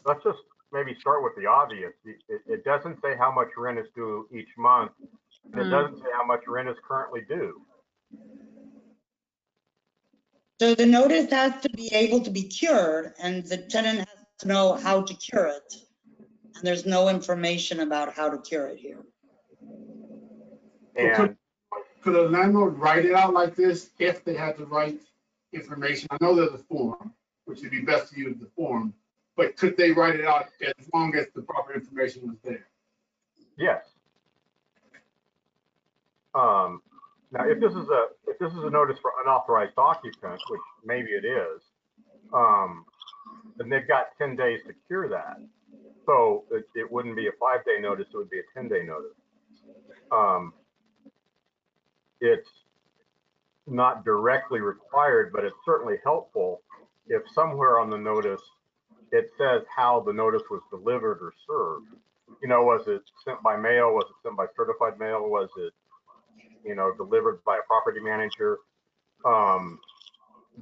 let's just maybe start with the obvious. It, it- it doesn't say how much rent is due each month. and It Hmm. doesn't say how much rent is currently due. So the notice has to be able to be cured and the tenant has to know how to cure it. And there's no information about how to cure it here. And Could a landlord write it out like this if they had the right information? I know there's a form, which would be best to use the form, but could they write it out as long as the proper information was there? yes. Um, now, if this is a, if this is a notice for unauthorized occupant, which maybe it is, um, then they've got ten days to cure that. So it, it wouldn't be a five-day notice, it would be a ten-day notice. Um, it's not directly required, but it's certainly helpful if somewhere on the notice, it says how the notice was delivered or served. You know, was it sent by mail? Was it sent by certified mail? Was it, you know, delivered by a property manager? Um,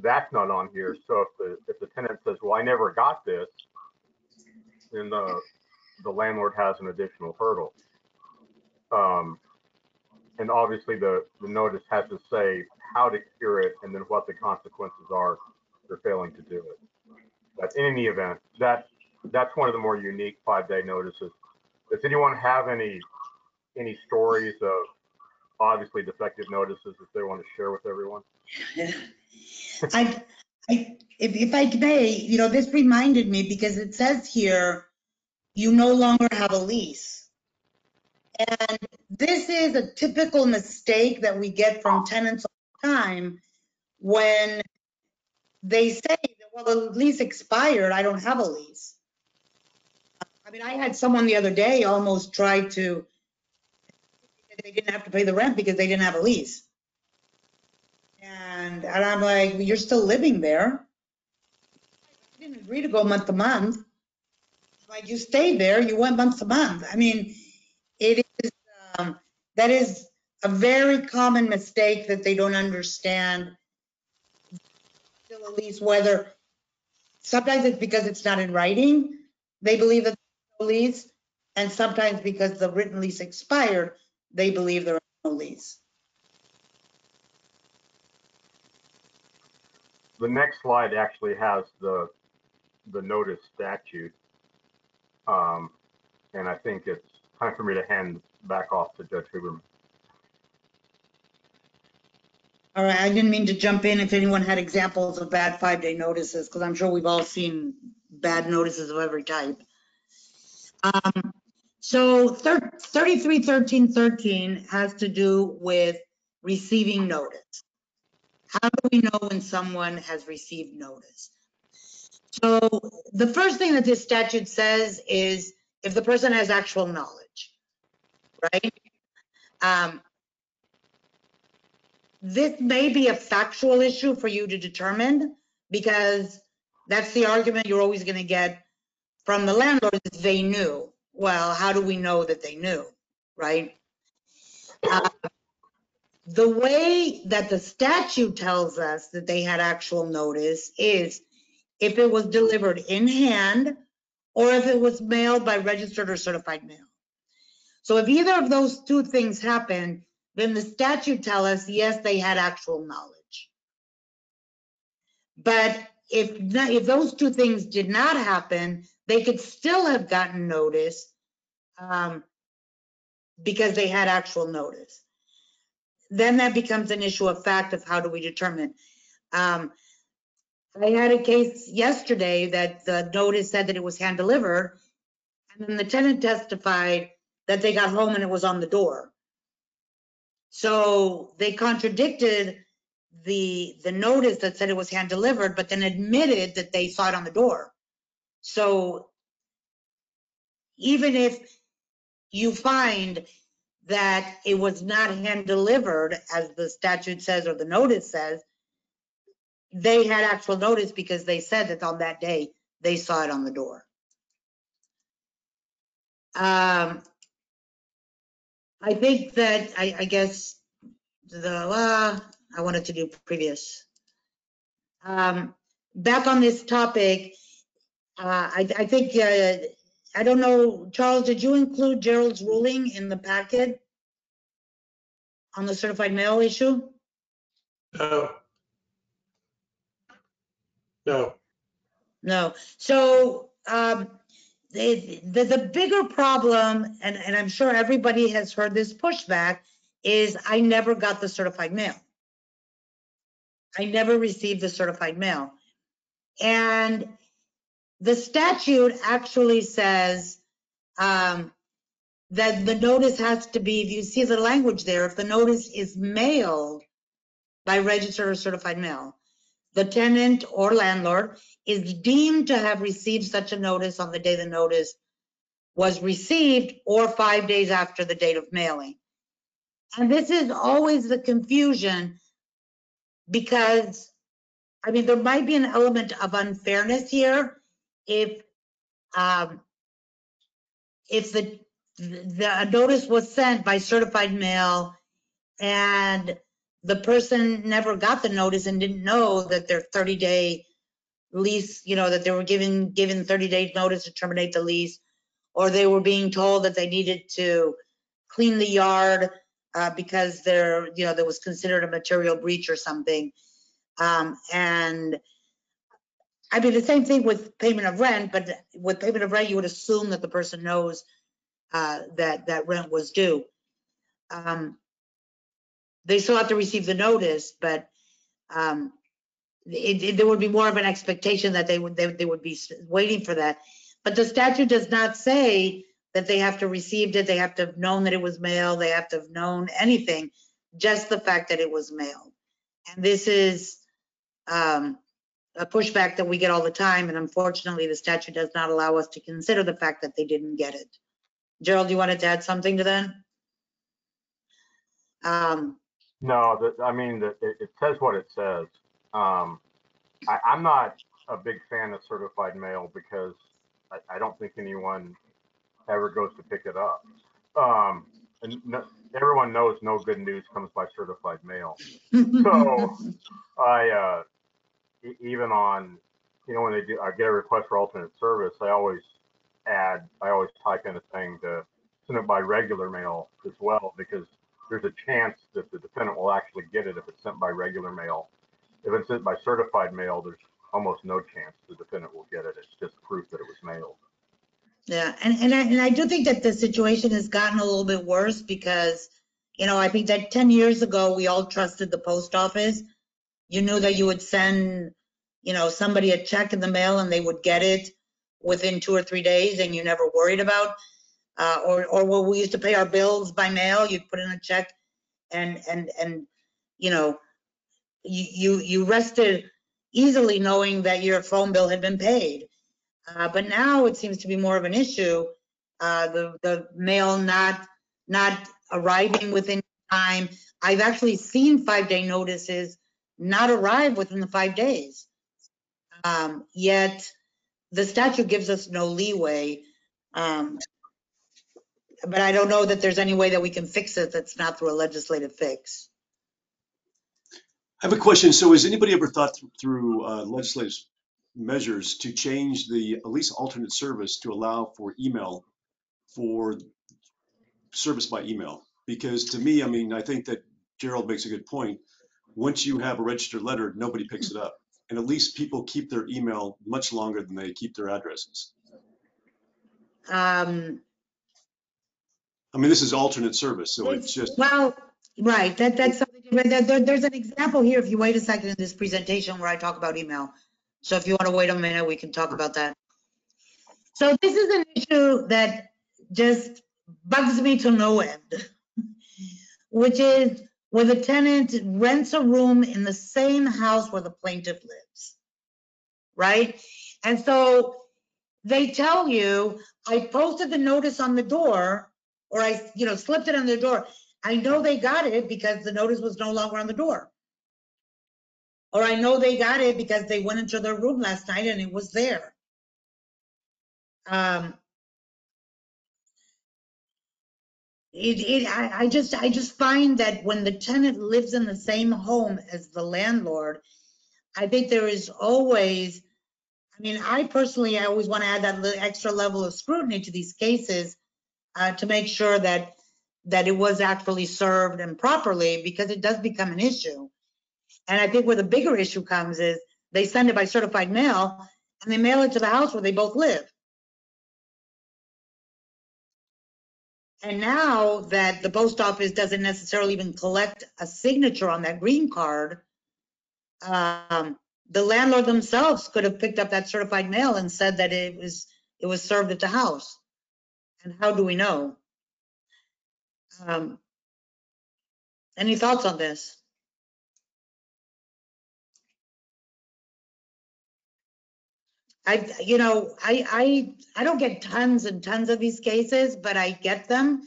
that's not on here. So if the, if the tenant says, well, I never got this, then the, the landlord has an additional hurdle. Um, and obviously the, the notice has to say how to cure it and then what the consequences are for failing to do it. But in any event, that, that's one of the more unique five-day notices. Does anyone have any, any stories of obviously defective notices that they want to share with everyone? I, I, if, if I may, you know, this reminded me because it says here, you no longer have a lease. And this is a typical mistake that we get from tenants all the time when they say, well, the lease expired, I don't have a lease. I mean, I had someone the other day almost try to, they didn't have to pay the rent because they didn't have a lease. And, and I'm like, you're still living there. I didn't agree to go month to month. Like, you stayed there, you went month to month. I mean, it is, um, that is a very common mistake that they don't understand. Still a lease, whether, sometimes it's because it's not in writing, they believe that no lease, and sometimes because the written lease expired, they believe there is no lease. The next slide actually has the, the notice statute. Um, and I think it's time for me to hand back off to Judge Huberman. All right, I didn't mean to jump in if anyone had examples of bad five-day notices, because I'm sure we've all seen bad notices of every type. Um, So thir- 331313 has to do with receiving notice. How do we know when someone has received notice? So the first thing that this statute says is if the person has actual knowledge, right? Um, This may be a factual issue for you to determine because that's the argument you're always going to get from the landlord is they knew. Well, how do we know that they knew, right? Uh, The way that the statute tells us that they had actual notice is if it was delivered in hand or if it was mailed by registered or certified mail. So if either of those two things happened, then the statute tells us, yes, they had actual knowledge. But if, if those two things did not happen, they could still have gotten notice um, because they had actual notice. Then that becomes an issue of fact of how do we determine. Um, I had a case yesterday that the notice said that it was hand delivered. And then the tenant testified that they got home and it was on the door. So they contradicted the, the notice that said it was hand delivered, but then admitted that they saw it on the door. So even if you find that it was not hand delivered, as the statute says or the notice says, they had actual notice because they said that on that day, they saw it on the door. Um, I think that, I, I guess, the, I wanted to do previous. Um, back on this topic, uh, I, I think, uh, I don't know, Charles, did you include Gerald's ruling in the packet? On the certified mail issue? No. No, No. So, um, the, the, the bigger problem, and, and I'm sure everybody has heard this pushback, is I never got the certified mail. I never received the certified mail. And the statute actually says, um, that the notice has to be, if you see the language there, if the notice is mailed by registered or certified mail, the tenant or landlord is deemed to have received such a notice on the day the notice was received or five days after the date of mailing. And this is always the confusion because, I mean, there might be an element of unfairness here if, um, if the, the notice was sent by certified mail and the person never got the notice and didn't know that their 30 day lease, you know, that they were given, given 30 days notice to terminate the lease, or they were being told that they needed to clean the yard uh, because there, you know, there was considered a material breach or something. Um, and I mean, the same thing with payment of rent, but with payment of rent, you would assume that the person knows uh, that, that rent was due. Um, They still have to receive the notice, but um, it, it- there would be more of an expectation that they would, they, they would be waiting for that. But the statute does not say that they have to received it, they have to have known that it was mailed, they have to have known anything, just the fact that it was mailed. And this is, um, a pushback that we get all the time, and unfortunately, the statute does not allow us to consider the fact that they didn't get it. Gerald, you wanted to add something to that? Um, No, that, I mean, that it, it says what it says. Um, I, I'm not a big fan of certified mail because I, I don't think anyone ever goes to pick it up. Um, and no, everyone knows no good news comes by certified mail. So I, uh, even on, you know, when they do, I get a request for alternate service, I always add, I always type in a thing to send it by regular mail as well, because there's a chance that the defendant will actually get it if it's sent by regular mail. If it's sent by certified mail, there's almost no chance the defendant will get it. It's just proof that it was mailed. Yeah, and, and I, and I do think that the situation has gotten a little bit worse because, you know, I think that 10 years ago, we all trusted the post office. You knew that you would send, you know, somebody a check in the mail and they would get it within two or three days and you never worried about. Uh, or, or we used to pay our bills by mail, you'd put in a check and, and, and, you know, you, you, you rested easily knowing that your phone bill had been paid. Uh, but now it seems to be more of an issue. Uh, the, the mail not, not arriving within time. I've actually seen five-day notices not arrive within the five days. Um, yet the statute gives us no leeway. Um, but I don't know that there's any way that we can fix it that's not through a legislative fix. I have a question. So has anybody ever thought th- through uh, legislative measures to change the at least alternate service to allow for email for service by email? Because to me, I mean, I think that Gerald makes a good point. Once you have a registered letter, nobody picks it up. And at least people keep their email much longer than they keep their addresses. Um, I mean, this is alternate service, so it's just, Well, right, that, that's something. There- there- there's an example here, if you wait a second in this presentation where I talk about email. So if you want to wait a minute, we can talk about that. So this is an issue that just bugs me to no end, which is where the tenant rents a room in the same house where the plaintiff lives, right? And so they tell you, I posted the notice on the door, or I, you know, slipped it on the door. I know they got it because the notice was no longer on the door. Or I know they got it because they went into their room last night and it was there. Um, it, it, I, I just, I just find that when the tenant lives in the same home as the landlord, I think there is always, I mean, I personally, I always want to add that extra level of scrutiny to these cases uh, to make sure that, that it was actually served and properly, because it does become an issue. And I think where the bigger issue comes is they send it by certified mail and they mail it to the house where they both live. And now that the post office doesn't necessarily even collect a signature on that green card, um, the landlord themselves could have picked up that certified mail and said that it was, it was served at the house. And how do we know? Um, Any thoughts on this? I, you know, I, I, I don't get tons and tons of these cases, but I get them.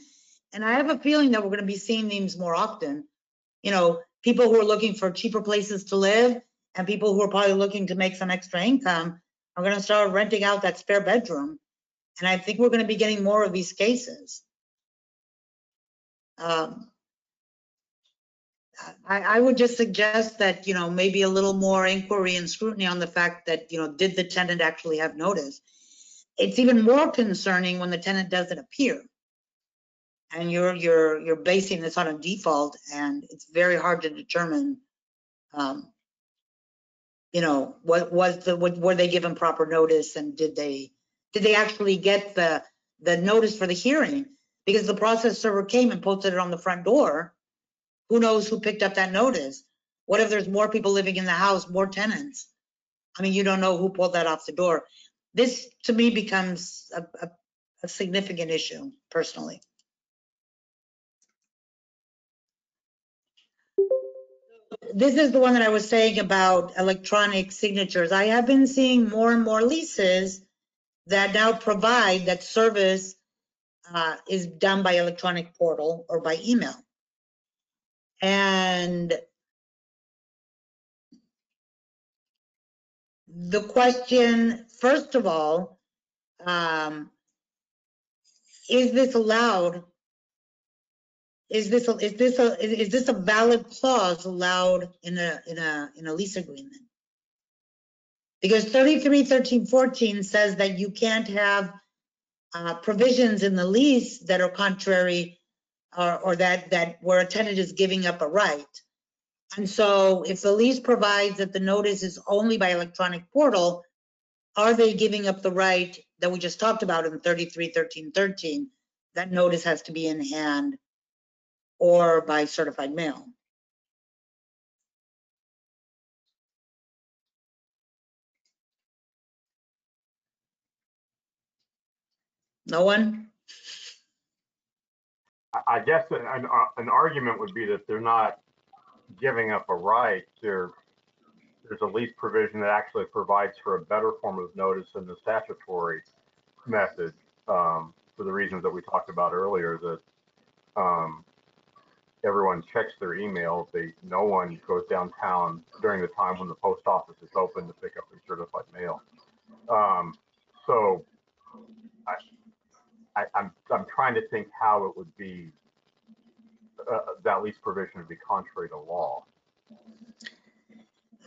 And I have a feeling that we're gonna be seeing these more often. You know, people who are looking for cheaper places to live and people who are probably looking to make some extra income are gonna start renting out that spare bedroom. And I think we're gonna be getting more of these cases. Um, I, I would just suggest that, you know, maybe a little more inquiry and scrutiny on the fact that, you know, did the tenant actually have notice? It's even more concerning when the tenant doesn't appear. And you're, you're, you're basing this on a default and it's very hard to determine, um, you know, what was the, what, were they given proper notice and did they, did they actually get the, the notice for the hearing? Because the process server came and posted it on the front door. Who knows who picked up that notice? What if there's more people living in the house, more tenants? I mean, you don't know who pulled that off the door. This, to me, becomes a, a, a significant issue personally. this is the one that I was saying about electronic signatures. I have been seeing more and more leases that now provide that service uh, is done by electronic portal or by email. And the question, first of all, um, is this allowed? Is this, a- is this, a is is this a valid clause allowed in a, in a, in a lease agreement? Because 33, 13, 14 says that you can't have uh, provisions in the lease that are contrary or, or that, that where a tenant is giving up a right. And so if the lease provides that the notice is only by electronic portal, are they giving up the right that we just talked about in 33, 13, 13? That notice has to be in hand or by certified mail. No one? I- guess an, an, uh, an argument would be that they're not giving up a right. There, there's a lease provision that actually provides for a better form of notice than the statutory method, um, for the reasons that we talked about earlier, that, um, everyone checks their email. They, no one goes downtown during the time when the post office is open to pick up their certified mail. Um, so I, I, I'm, I'm trying to think how it would be, uh, that lease provision would be contrary to law.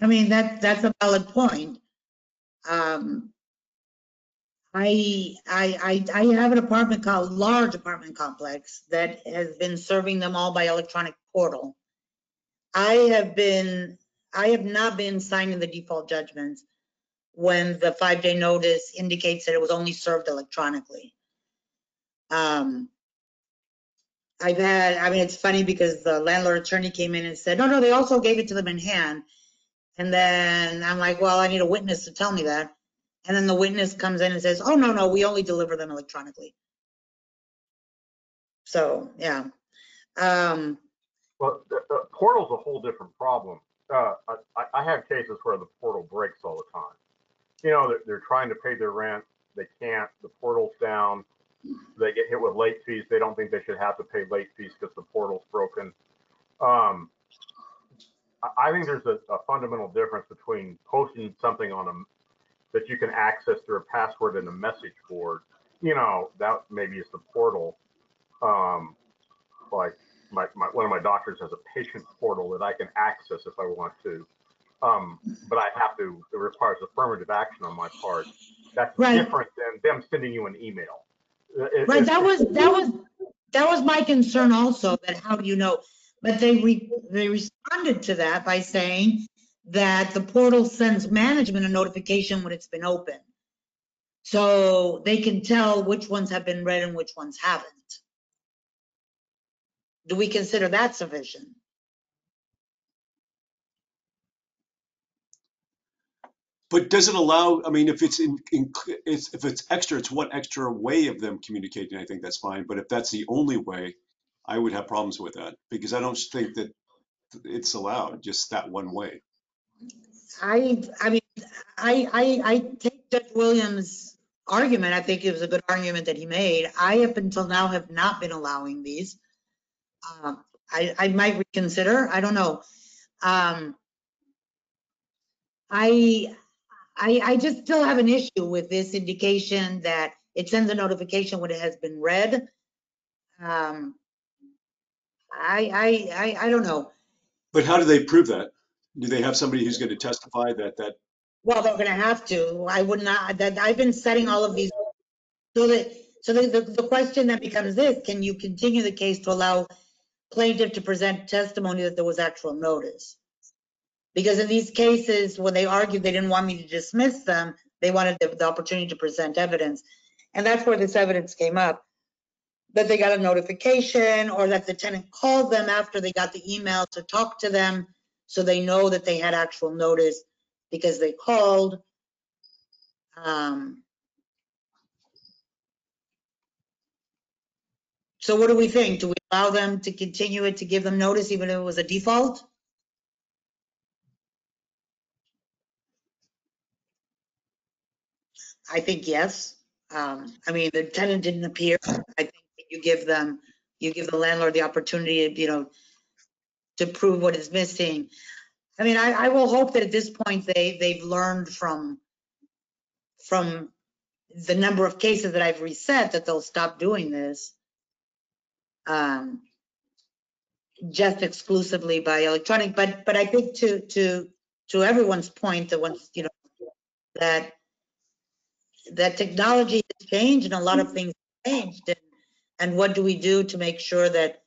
I mean, that, that's a valid point. Um, I, I, I, I have an apartment, co- large apartment complex that has been serving them all by electronic portal. I have been, I have not been signing the default judgments when the five-day notice indicates that it was only served electronically. Um, I've had, I mean, it's funny because the landlord attorney came in and said, no, no, they also gave it to them in hand. And then I'm like, well, I need a witness to tell me that. And then the witness comes in and says, oh, no, no, we only deliver them electronically. So, yeah. Um, Well, the, the portal's a whole different problem. Uh, I, I have cases where the portal breaks all the time. You know, they're, they're trying to pay their rent, they can't, the portal's down, they get hit with late fees, they don't think they should have to pay late fees because the portal's broken. Um, I, think there's a, a fundamental difference between posting something on a, that you can access through a password and a message board. You know, that maybe is the portal. Um, like my, my, one of my doctors has a patient portal that I can access if I want to. Um, but I have to, it requires affirmative action on my part. That's Right. different than them sending you an email. It- Right, that was, that was, that was my concern also, that how do you know? But they re, they responded to that by saying that the portal sends management a notification when it's been open. So they can tell which ones have been read and which ones haven't. Do we consider that sufficient? But does it allow, I mean, if it's in, in, it's, if it's extra, it's one extra way of them communicating, I think that's fine. But if that's the only way, I would have problems with that because I don't think that it's allowed just that one way. I, I mean, I, I, I take Judge Williams' argument. I think it was a good argument that he made. I up until now have not been allowing these. Um, I, I might reconsider, I don't know. Um, I, I, I just still have an issue with this indication that it sends a notification when it has been read. Um, I, I, I, I don't know. But how do they prove that? Do they have somebody who's going to testify that, that, Well, they're gonna have to. I would not, that, I've been setting all of these. So that, so the, the, the question that becomes this, can you continue the case to allow plaintiff to present testimony that there was actual notice? Because in these cases, when they argued they didn't want me to dismiss them, they wanted the, the opportunity to present evidence. And that's where this evidence came up. That they got a notification or that the tenant called them after they got the email to talk to them. So they know that they had actual notice because they called. Um, So what do we think? Do we allow them to continue it, to give them notice even if it was a default? I think yes. Um, I mean, the tenant didn't appear. I think you give them, you give the landlord the opportunity, you know, to prove what is missing. I mean, I, I will hope that at this point they, they've learned from, from the number of cases that I've reset, that they'll stop doing this. Um, just exclusively by electronic, but, but I think to, to, to everyone's point, that once, you know, that, that technology has changed and a lot of things changed. And, and what do we do to make sure that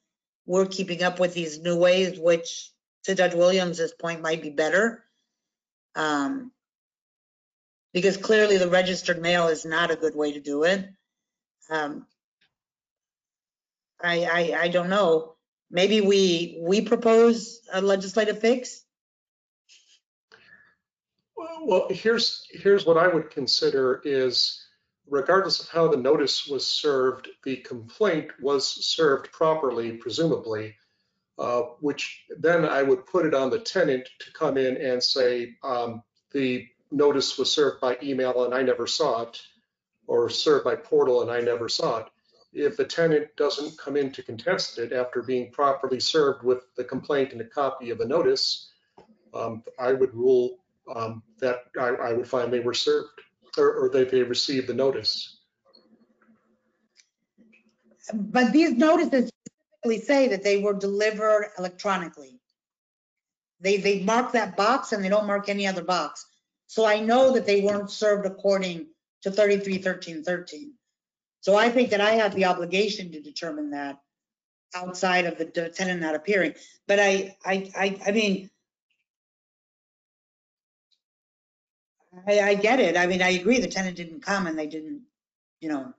we're keeping up with these new ways, which to Judge Williams's point might be better? Um, because clearly the registered mail is not a good way to do it. Um, I, I, I don't know. Maybe we, we propose a legislative fix? Well, here's, here's what I would consider is regardless of how the notice was served, the complaint was served properly, presumably, uh, which then I would put it on the tenant to come in and say, um, the notice was served by email and I never saw it, or served by portal and I never saw it. If the tenant doesn't come in to contest it after being properly served with the complaint and a copy of the notice, um, I would rule um, that I, I would find they were served or, or that they received the notice. But these notices specifically say that they were delivered electronically. They, they mark that box and they don't mark any other box. So I know that they weren't served according to 331313. So I think that I have the obligation to determine that outside of the tenant not appearing. But I, I, I, I mean, I, I get it. I mean, I agree, the tenant didn't come and they didn't, you know.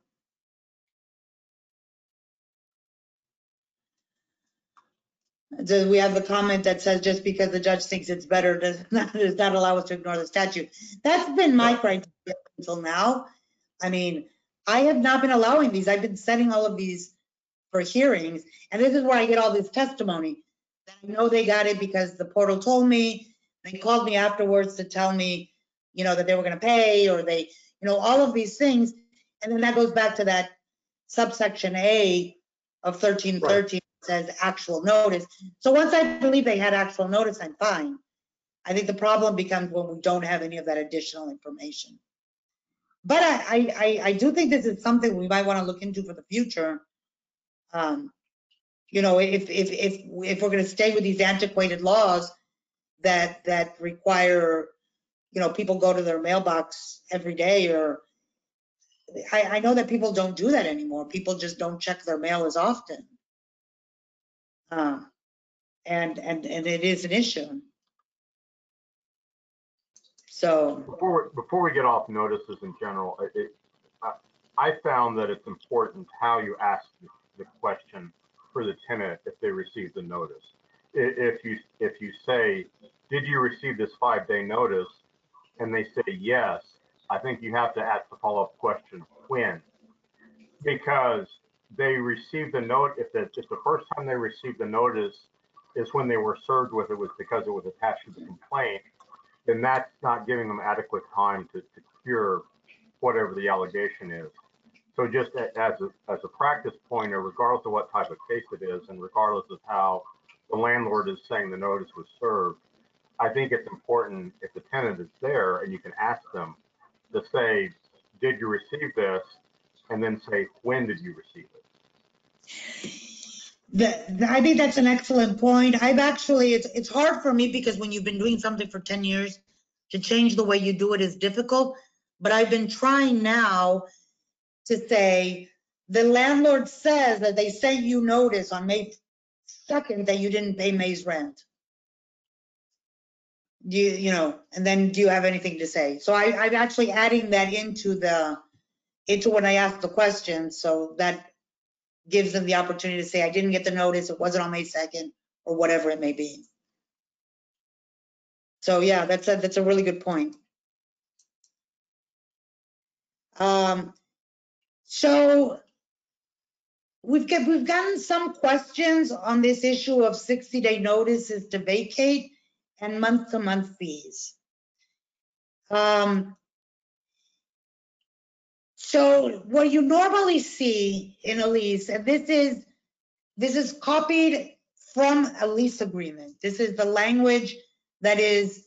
Do we have the comment that says just because the judge thinks it's better does not, does not allow us to ignore the statute? That's been my criteria until now. I mean, I have not been allowing these. I've been setting all of these for hearings. And this is where I get all this testimony. I know they got it because the portal told me. They called me afterwards to tell me, you know, that they were going to pay or they, you know, all of these things. And then that goes back to that subsection A of 1313 says actual notice. So once I believe they had actual notice, I'm fine. I think the problem becomes when we don't have any of that additional information. But I, I, I, I do think this is something we might want to look into for the future. Um, you know, if, if, if, if we're going to stay with these antiquated laws that, that require, you know, people go to their mailbox every day or, I, I know that people don't do that anymore. People just don't check their mail as often. Uh, and, and, and it is an issue. So, Before, before we get off notices in general, it- I found that it's important how you ask the question for the tenant if they receive the notice. If you, if you say, did you receive this five-day notice? And they say yes, I think you have to ask the follow-up question, when? Because they received the note, if the, the first time they received the notice is when they were served with it was because it was attached to the complaint, then that's not giving them adequate time to, to cure whatever the allegation is. So just as a, as a practice pointer, regardless of what type of case it is, and regardless of how the landlord is saying the notice was served, I think it's important if the tenant is there and you can ask them to say, did you receive this? And then say, when did you receive it? I think that's an excellent point. I've actually, it's, it's hard for me because when you've been doing something for 10 years, to change the way you do it is difficult. But I've been trying now to say, the landlord says that they sent you notice on May 2nd that you didn't pay May's rent. Do you, you know, and then do you have anything to say? So I, I'm actually adding that into the, into when I ask the question, so that gives them the opportunity to say, I didn't get the notice, it wasn't on May 2nd, or whatever it may be. So yeah, that's a, that's a really good point. Um, so we've got, we've gotten some questions on this issue of 60-day notices to vacate and month-to-month fees. Um, So what you normally see in a lease, and this is, this is copied from a lease agreement. This is the language that is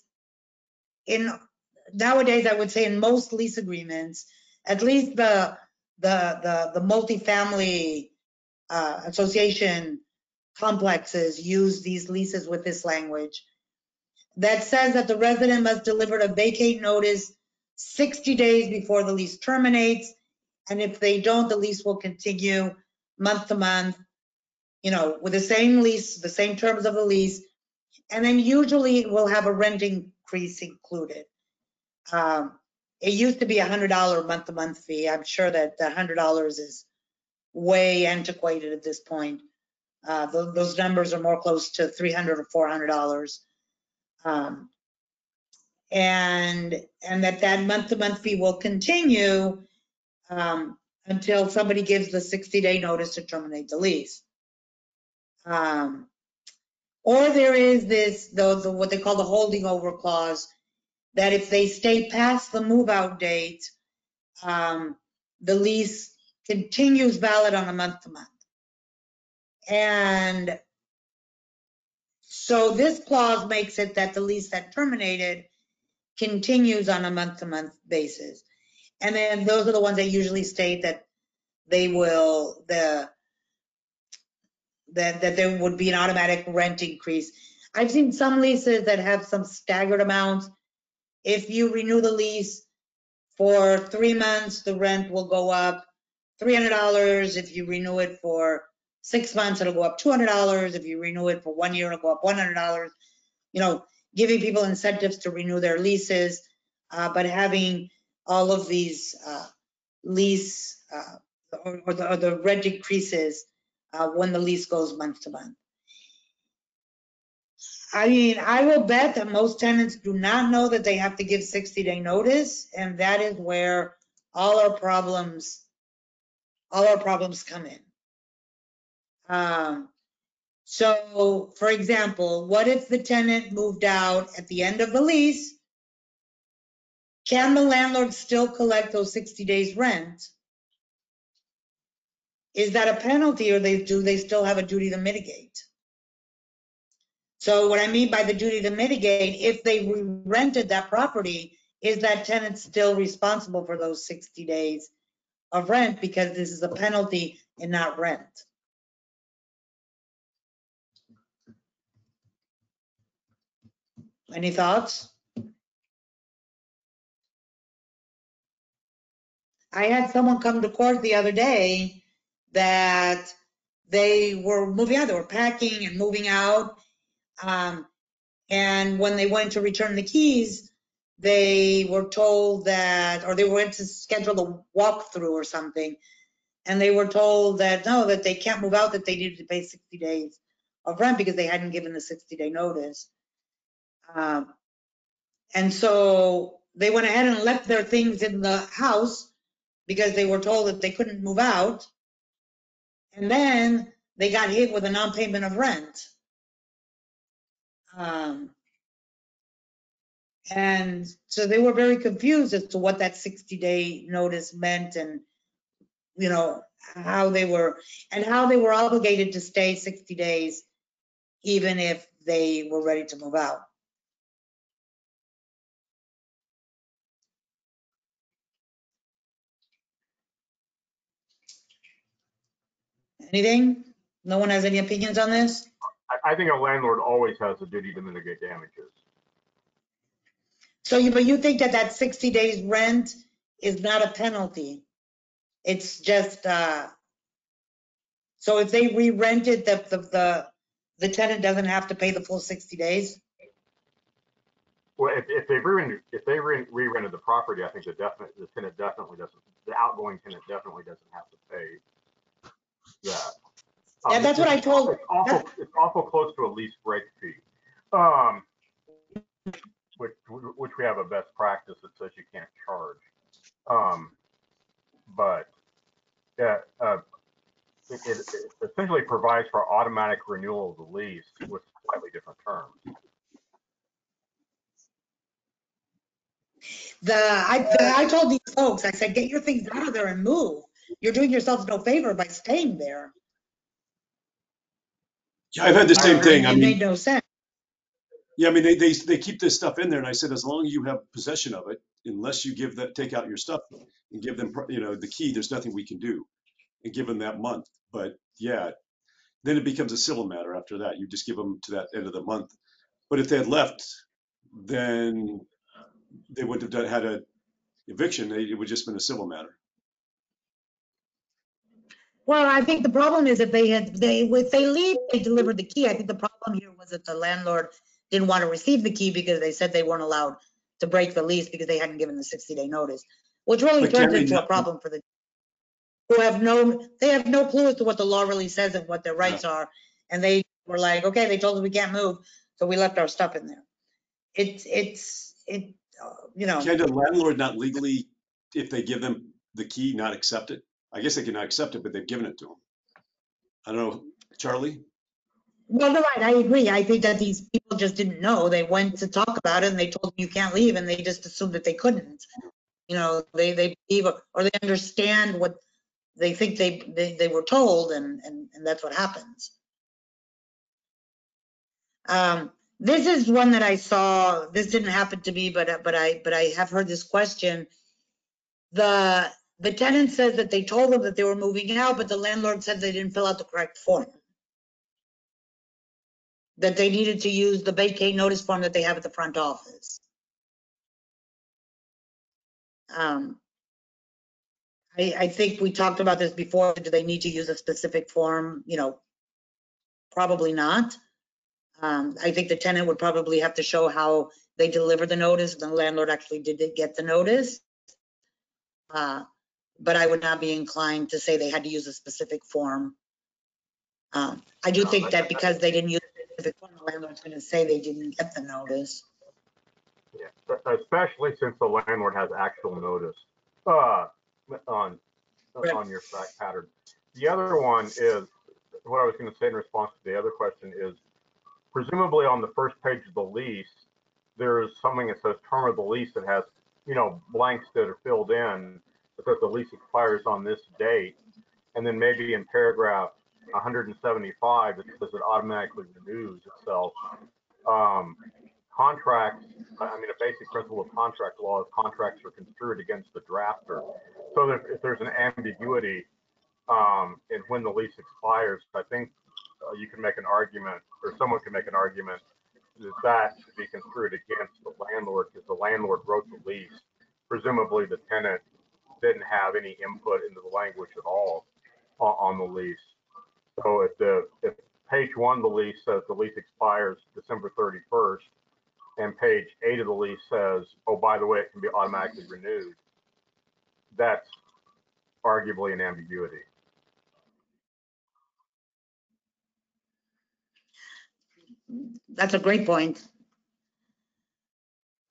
in, nowadays, I would say in most lease agreements, at least the, the, the, the multifamily uh, association complexes use these leases with this language that says that the resident must deliver a vacate notice 60 days before the lease terminates. And if they don't, the lease will continue month to month, you know, with the same lease, the same terms of the lease. And then usually it will have a rent increase included. Um, It used to be a $100 month-to-month fee. I'm sure that the $100 is way antiquated at this point. Uh, tho- Those numbers are more close to 300 or $400. Um, And, and that that month-to-month fee will continue um, until somebody gives the 60-day notice to terminate the lease. Um, Or there is this, the, what they call the holding over clause, that if they stay past the move-out date, um, the lease continues valid on a month-to-month. And so this clause makes it that the lease that terminated continues on a month-to-month basis. And then those are the ones that usually state that they will, the, that, that there would be an automatic rent increase. I've seen some leases that have some staggered amounts. If you renew the lease for three months, the rent will go up $300. If you renew it for six months, it'll go up $200. If you renew it for one year, it'll go up $100. You know, giving people incentives to renew their leases, uh, but having all of these uh, lease uh, or or the or the rent increases uh, when the lease goes month to month. I mean, I will bet that most tenants do not know that they have to give 60-day notice, and that is where all our problems, all our problems come in. Um, So, for example, what if the tenant moved out at the end of the lease? Can the landlord still collect those 60 days rent? Is that a penalty or they, do they still have a duty to mitigate? So what I mean by the duty to mitigate, if they rented that property, is that tenant still responsible for those 60 days of rent because this is a penalty and not rent? Any thoughts? I had someone come to court the other day that they were moving out, they were packing and moving out. Um, and when they went to return the keys, they were told that, or they went to schedule a walkthrough or something. And they were told that, no, that they can't move out, that they needed to pay 60 days of rent because they hadn't given the 60 day notice. Um, And so they went ahead and left their things in the house because they were told that they couldn't move out. And then they got hit with a non-payment of rent. Um, And so they were very confused as to what that 60-day notice meant and, you know, how they were, and how they were obligated to stay 60 days even if they were ready to move out. Anything? No one has any opinions on this? I, I think a landlord always has a duty to mitigate damages. So you, but you think that that 60 days rent is not a penalty? It's just, uh, so if they re-rented, the, the, the, the tenant doesn't have to pay the full 60 days? Well, if, if they re-rented, if they re- re-rented the property, I think the definite, the tenant definitely doesn't, the outgoing tenant definitely doesn't have to pay. Yeah, Um, that's what I told- It's awful, it's awful close to a lease break fee. Um, which, which we have a best practice that says you can't charge. Um, but, yeah, uh, it, it it essentially provides for automatic renewal of the lease with slightly different terms. The, I, I told these folks, I said, get your things out of there and move. You're doing yourselves no favor by staying there. Yeah, I've had the same thing. I It made mean, no sense. yeah, I mean, they, they, they keep this stuff in there and I said, as long as you have possession of it, unless you give that, take out your stuff and give them, you know, the key, there's nothing we can do. And give them that month. But yeah, then it becomes a civil matter after that. You just give them to that end of the month. But if they had left, then they would have done, had a eviction. They- It would just been a civil matter. Well, I think the problem is if they had, they, if they leave, they delivered the key. I think the problem here was that the landlord didn't want to receive the key because they said they weren't allowed to break the lease because they hadn't given the 60-day notice, which really But turns into a problem for the, who have no, they have no clue as to what the law really says and what their rights are. And they were like, okay, they told us we can't move, so we left our stuff in there. It's, it's, it, uh, you know. Can the landlord not legally, if they give them the key, not accept it? I guess they cannot accept it, but they've given it to them. I don't know, Charlie? Well, you're right, I agree. I think that these people just didn't know. They went to talk about it and they told them you can't leave and they just assumed that they couldn't. You know, they, they believe or they understand what they think they, they, they were told and, and, and that's what happens. Um, this is one that I saw, this didn't happen to me, but, but I, but I have heard this question. The, the tenant says that they told them that they were moving out, but the landlord said they didn't fill out the correct form that they needed to use the vacate notice form that they have at the front office. Um, I, I think we talked about this before. Do they need to use a specific form? You know, probably not. Um, I think the tenant would probably have to show how they delivered the notice. And the landlord actually did get the notice. Uh, But I would not be inclined to say they had to use a specific form. Um, I do think that because they didn't use a specific form, the landlord's gonna say they didn't get the notice. Yeah, especially since the landlord has actual notice, uh, on, Right. on your fact pattern. The other one is, what I was gonna say in response to the other question is, presumably on the first page of the lease, there's something that says term of the lease that has, you know, blanks that are filled in, that the lease expires on this date. And then maybe in paragraph 175, it says it automatically renews itself. Um, contracts, I mean, a basic principle of contract law is contracts are construed against the drafter. So if, if there's an ambiguity um, in when the lease expires, I think uh, you can make an argument, or someone can make an argument that that should be construed against the landlord because the landlord wrote the lease. Presumably, the tenant didn't have any input into the language at all on, the lease. So if the if page one of the lease says the lease expires December 31st, and page eight of the lease says, oh, by the way, it can be automatically renewed, that's arguably an ambiguity. That's a great point.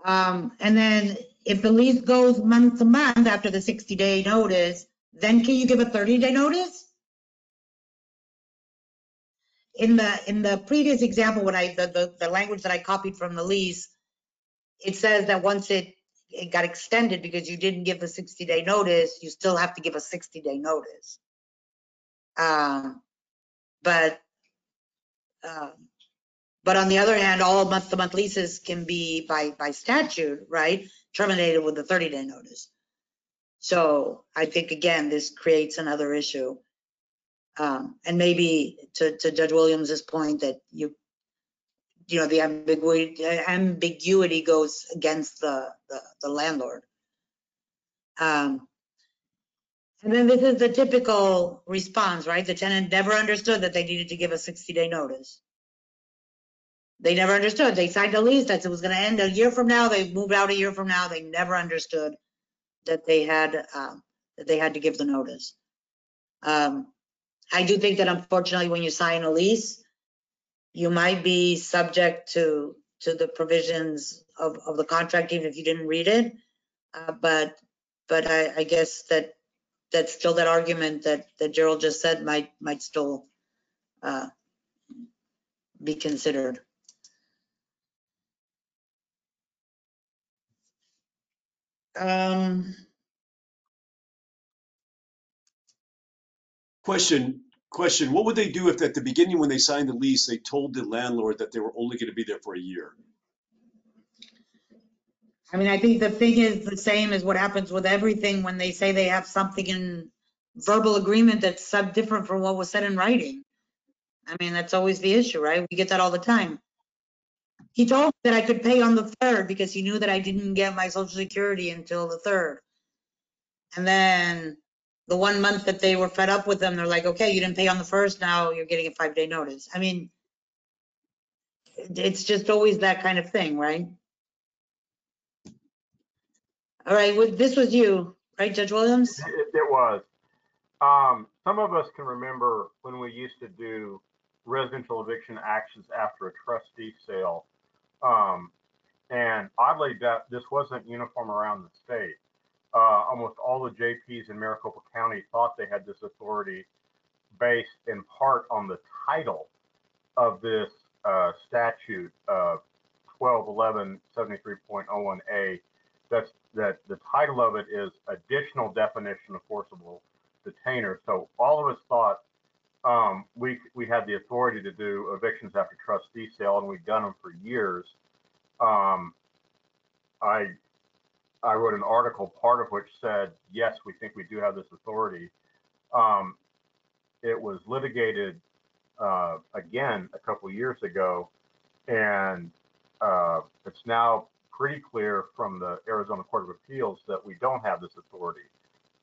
Um, and then if the lease goes month to month after the 60-day notice, then can you give a 30-day notice? In the, in the previous example, when I, the, the, the language that I copied from the lease, it says that once it, it got extended because you didn't give the 60-day notice, you still have to give a 60-day notice. Um, But, um, but on the other hand, all month-to-month leases can be by, by statute, right? Terminated with a 30-day notice. So I think, again, this creates another issue. Um, And maybe to, to Judge Williams's point that you, you know, the ambiguity, ambiguity goes against the, the the landlord. Um, And then this is the typical response, right? The tenant never understood that they needed to give a 60-day notice. They never understood. They signed a lease that it was gonna end a year from now. They moved out a year from now. They never understood that they had, um, that they had to give the notice. Um, I do think that unfortunately, when you sign a lease, you might be subject to, to the provisions of, of the contract, even if you didn't read it. Uh, but, but I, I guess that, that's still that argument that, that Gerald just said might, might still, uh, be considered. Um, Question, question, what would they do if at the beginning, when they signed the lease, they told the landlord that they were only gonna be there for a year? I mean, I think the thing is the same as what happens with everything when they say they have something in verbal agreement that's sub different from what was said in writing. I mean, that's always the issue, right? We get that all the time. He told me that I could pay on the third because he knew that I didn't get my social security until the third. And then the one month that they were fed up with them, they're like, okay, you didn't pay on the first, now you're getting a five day notice. I mean, it's just always that kind of thing, right? All right, well, this was you, right, Judge Williams? It, it was. Um, some of us can remember when we used to do residential eviction actions after a trustee sale. Um, and oddly, that this wasn't uniform around the state. Uh, almost all the JPs in Maricopa County thought they had this authority based in part on the title of this uh, statute, uh, 1211-73.01A. That's that the title of it is additional definition of forcible detainer. So all of us thought um, we we had the authority to do evictions after trustee sale, and we've done them for years. Um, I I wrote an article, part of which said yes, we think we do have this authority. Um, it was litigated uh, again a couple years ago, and uh, it's now pretty clear from the Arizona Court of Appeals that we don't have this authority.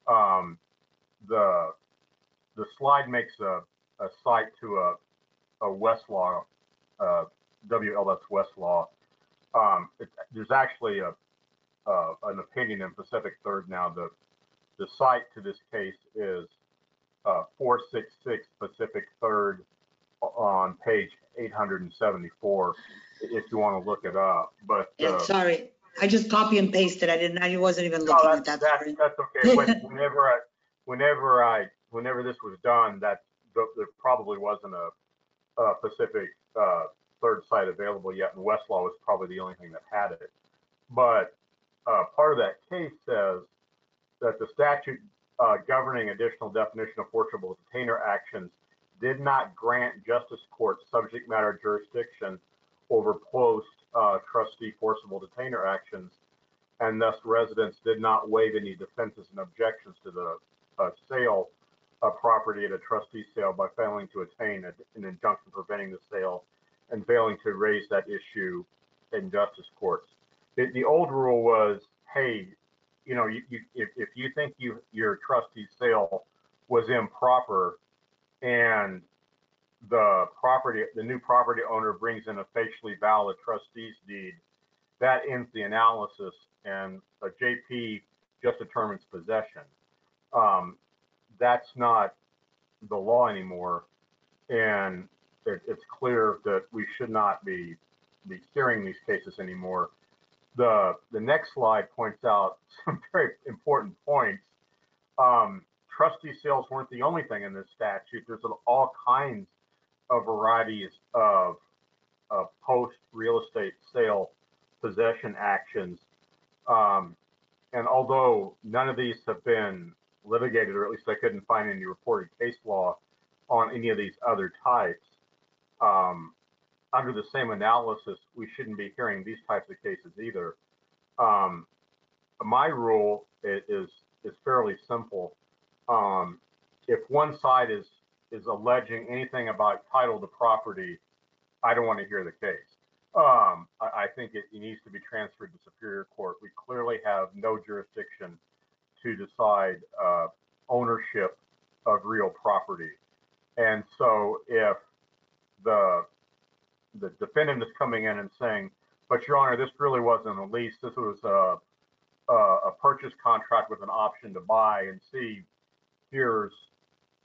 Um, the the slide makes a, a cite to a, a Westlaw, uh, WLS Westlaw. Um, it, there's actually a, uh, an opinion in Pacific Third now. The the cite to this case is uh, 466 Pacific Third on page 874 if you want to look it up. But Yeah, uh, sorry, I just copy and pasted. I didn't, I wasn't even no, looking at that's, that. that's, okay. When, whenever I, whenever I, whenever this was done, that th- there probably wasn't a, a Pacific uh, third cite available yet, and Westlaw was probably the only thing that had it. But uh, part of that case says that the statute uh, governing additional definition of forcible detainer actions did not grant justice court subject matter jurisdiction over post uh, trustee forcible detainer actions, and thus residents did not waive any defenses and objections to the uh, sale of property at a trustee sale by failing to attain a- an injunction preventing the sale and failing to raise that issue in justice courts. The, the old rule was, hey, you know, you, you, if, if you think you your trustee sale was improper and the property, the new property owner brings in a facially valid trustee's deed, that ends the analysis and a JP just determines possession. Um, that's not the law anymore. And it, it's clear that we should not be, be hearing these cases anymore. The, the next slide points out some very important points. Um, trustee sales weren't the only thing in this statute. There's all kinds of varieties of, of post real estate sale possession actions. Um, and although none of these have been litigated, or at least I couldn't find any reported case law on any of these other types, um, under the same analysis, we shouldn't be hearing these types of cases either. Um, my rule is is fairly simple. Um, if one side is is alleging anything about title to property, I don't want to hear the case. Um, I, I think it, it needs to be transferred to Superior Court. We clearly have no jurisdiction to decide uh, ownership of real property. And so if the the defendant is coming in and saying, but your honor, this really wasn't a lease. This was a, a, a purchase contract with an option to buy and see, here's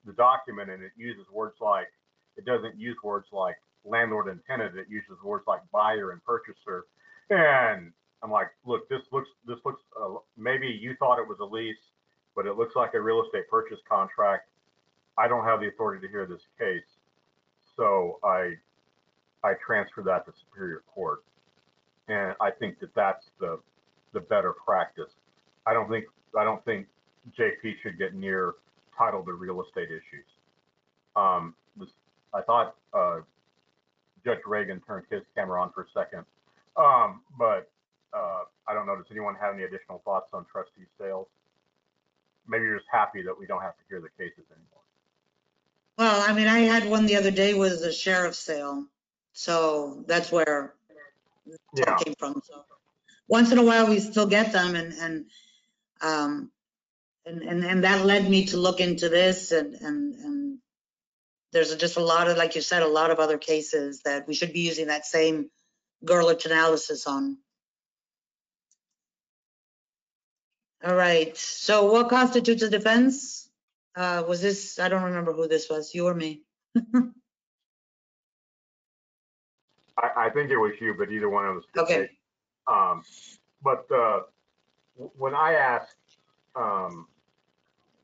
the document and it uses words like, it doesn't use words like landlord and tenant. It uses words like buyer and purchaser. And I'm like, look, this looks, this looks, uh, maybe you thought it was a lease, but it looks like a real estate purchase contract. I don't have the authority to hear this case. So I, I transfer that to Superior Court. And I think that that's the, the better practice. I don't think, I don't think JP should get near title to real estate issues. Um, this, I thought, uh, Judge Reagan turned his camera on for a second. Um, but, I don't know, does anyone have any additional thoughts on trustee sales? Maybe you're just happy that we don't have to hear the cases anymore. Well, I mean, I had one the other day was a sheriff's sale. So that's where it Yeah, came from. So once in a while, we still get them and, and, um, and, and, and that led me to look into this and, and, and there's just a lot of, like you said, a lot of other cases that we should be using that same Gerlich analysis on. All right, so what constitutes a defense? Uh, was this, I don't remember who this was, you or me? I, I think it was you, but either one of us. could Okay. take. Um, but, uh, w- when I asked, um,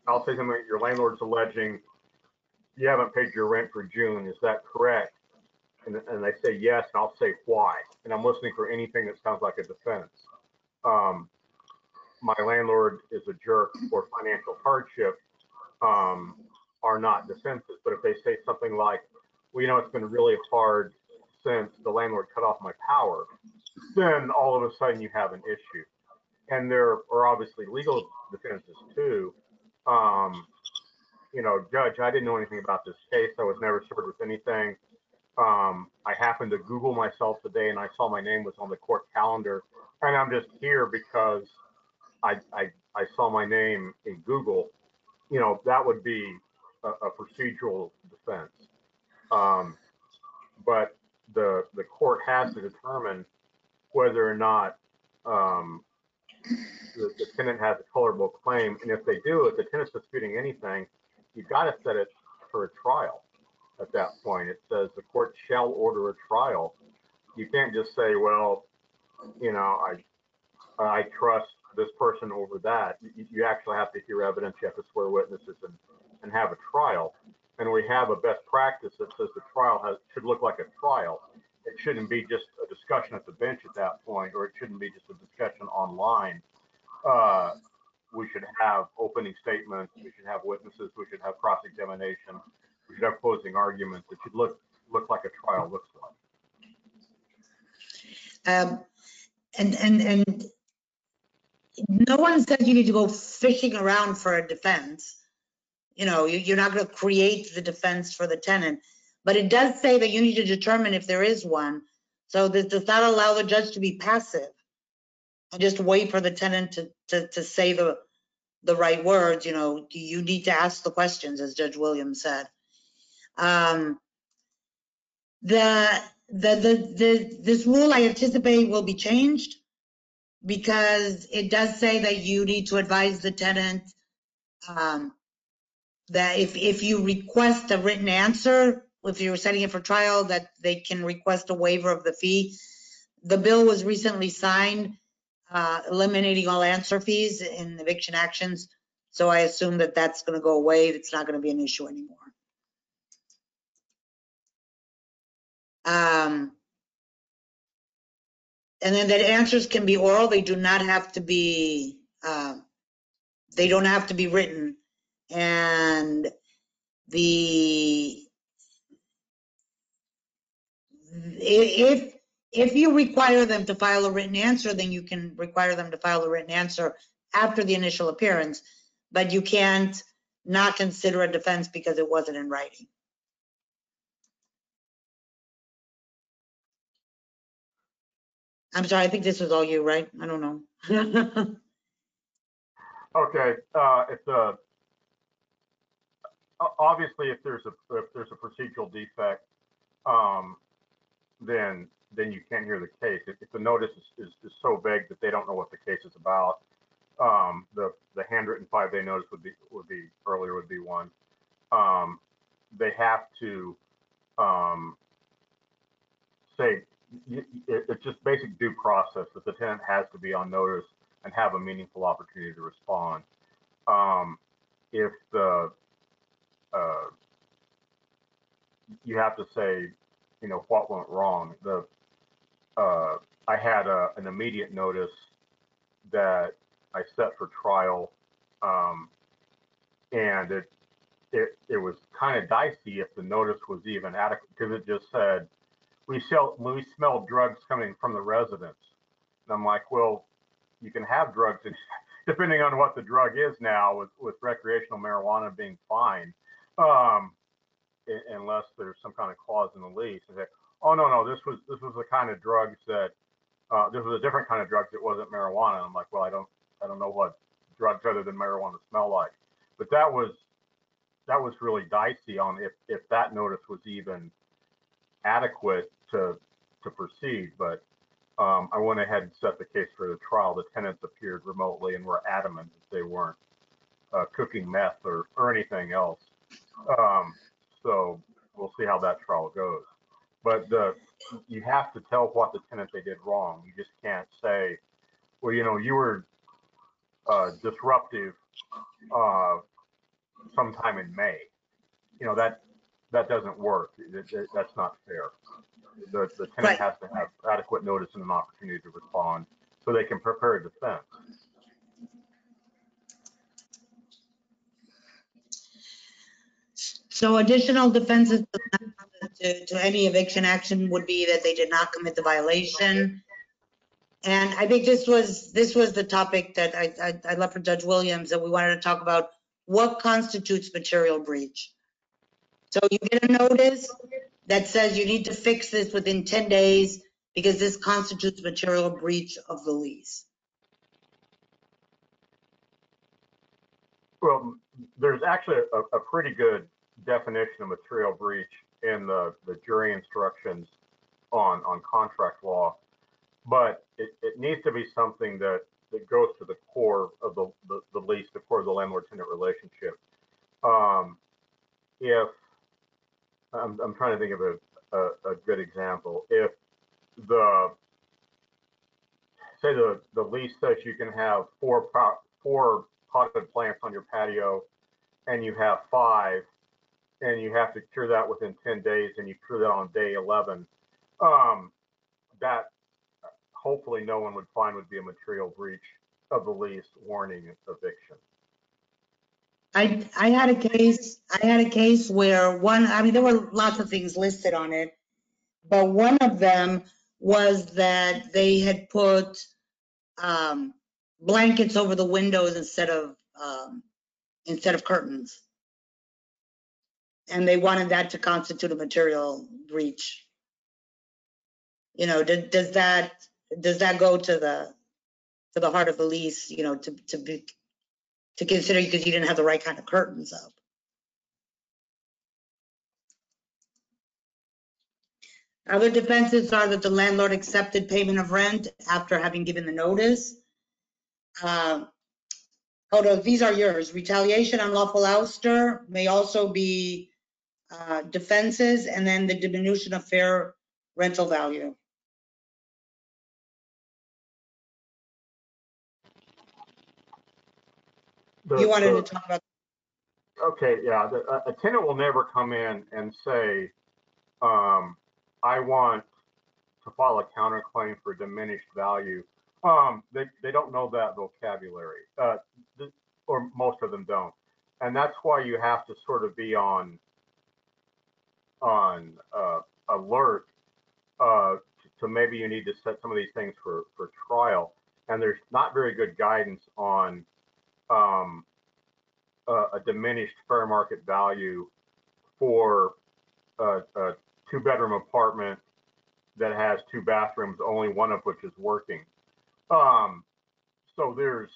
I'll say something, your landlord's alleging you haven't paid your rent for June, is that correct? And, and they say yes, and I'll say why, and I'm listening for anything that sounds like a defense. Um, my landlord is a jerk or financial hardship, um, are not defenses, but if they say something like, well, you know, it's been really hard since the landlord cut off my power, then all of a sudden you have an issue. And there are obviously legal defenses too. Um, you know, judge, I didn't know anything about this case. I was never served with anything. Um, I happened to Google myself today and I saw my name was on the court calendar. And I'm just here because I, I, I saw my name in Google. You know, that would be a, a procedural defense. Um, but the, the court has to determine whether or not, um, the, the tenant has a colorable claim. And if they do, if the tenant's disputing anything, you've got to set it for a trial at that point. It says the court shall order a trial. You can't just say, well, you know, I, I trust this person over that. You, you actually have to hear evidence, you have to swear witnesses and, and have a trial. And we have a best practice that says the trial has, should look like a trial. It shouldn't be just a discussion at the bench at that point, or it shouldn't be just a discussion online. Uh, we should have opening statements, we should have witnesses, we should have cross-examination, we should have closing arguments. It should look, look like a trial looks like. Um, and, and, and no one said you need to go fishing around for a defense. You know, you, you're not going to create the defense for the tenant, but it does say that you need to determine if there is one. So this does not allow the judge to be passive and just wait for the tenant to, to, to say the, the right words, you know, you need to ask the questions, as Judge Williams said. Um, the, the, the, the, this rule I anticipate will be changed because it does say that you need to advise the tenant um, that if, if you request a written answer, if you're setting it for trial, that they can request a waiver of the fee. The bill was recently signed, uh, eliminating all answer fees in eviction actions. So I assume that that's going to go away. It's not going to be an issue anymore. Um, and then that answers can be oral. They do not have to be, uh, they don't have to be written. And the, if, if you require them to file a written answer, then you can require them to file a written answer after the initial appearance, but you can't not consider a defense because it wasn't in writing. I'm sorry, I think this was all you, right? I don't know. Okay, uh, obviously, if there's a, if there's a procedural defect, um, then, then you can't hear the case. If, if the notice is, is, is so vague that they don't know what the case is about, um, the, the handwritten five-day notice would be, would be, earlier would be one. Um, they have to, um, say, it's just basic due process that the tenant has to be on notice and have a meaningful opportunity to respond. Um, if the, uh, you have to say, you know, what went wrong. The, uh, I had a, an immediate notice that, I set for trial. Um, and it, it, it was kind of dicey if the notice was even adequate because it just said, we sell, we smell drugs coming from the residence. And I'm like, well, you can have drugs in, depending on what the drug is now with, with recreational marijuana being fine. Um, unless there's some kind of clause in the lease. And say, oh, no, no, this was, this was the kind of drugs that, uh, this was a different kind of drugs. It wasn't marijuana. I'm like, well, I don't, I don't know what drugs other than marijuana smell like. But that was, that was really dicey on if, if that notice was even adequate to, to proceed. But, um, I went ahead and set the case for the trial. The tenants appeared remotely and were adamant that they weren't, uh, cooking meth or, or anything else. Um, so we'll see how that trial goes. But the, you have to tell what the tenant they did wrong. You just can't say, well, you know, you were uh, disruptive uh, sometime in May. You know, that, that doesn't work. That- that- That's not fair. The, the Right. tenant has to have adequate notice and an opportunity to respond so they can prepare a defense. So additional defenses to, to any eviction action would be that they did not commit the violation. And I think this was, this was the topic that I, I, I left for Judge Williams, that we wanted to talk about what constitutes material breach. So you get a notice that says you need to fix this within 10 days because this constitutes material breach of the lease. Well, there's actually a, a pretty good definition of material breach in the, the jury instructions on, on contract law. But it, it needs to be something that, that goes to the core of the, the, the lease, the core of the landlord-tenant relationship. Um, if, I'm, I'm trying to think of a, a, a good example. If the, say the, the lease says you can have four, four potted plants on your patio and you have five and you have to cure that within 10 days and you cure that on day 11 um, that hopefully no one would find would be a material breach of the lease warning eviction I, I had a case, I had a case where one, I mean, there were lots of things listed on it. But one of them was that they had put um, blankets over the windows instead of, um, instead of curtains. And they wanted that to constitute a material breach. You know, does, does that, does that go to the, to the heart of the lease, you know, to, to be, to consider because you didn't have the right kind of curtains up? Other defenses are that the landlord accepted payment of rent after having given the notice. Uh, Hold on, these are yours. Retaliation, unlawful ouster may also be uh, defenses, and then the diminution of fair rental value. The- You wanted the- to talk about, Okay, yeah, the, a- a tenant will never come in and say, um, I want to file a counterclaim for diminished value. Um, they, they don't know that vocabulary, uh, or most of them don't. And that's why you have to sort of be on, on, uh, alert, uh, to maybe you need to set some of these things for, for trial. And there's not very good guidance on, um, a, a diminished fair market value for a, a two bedroom apartment that has two bathrooms, only one of which is working. Um, so there's,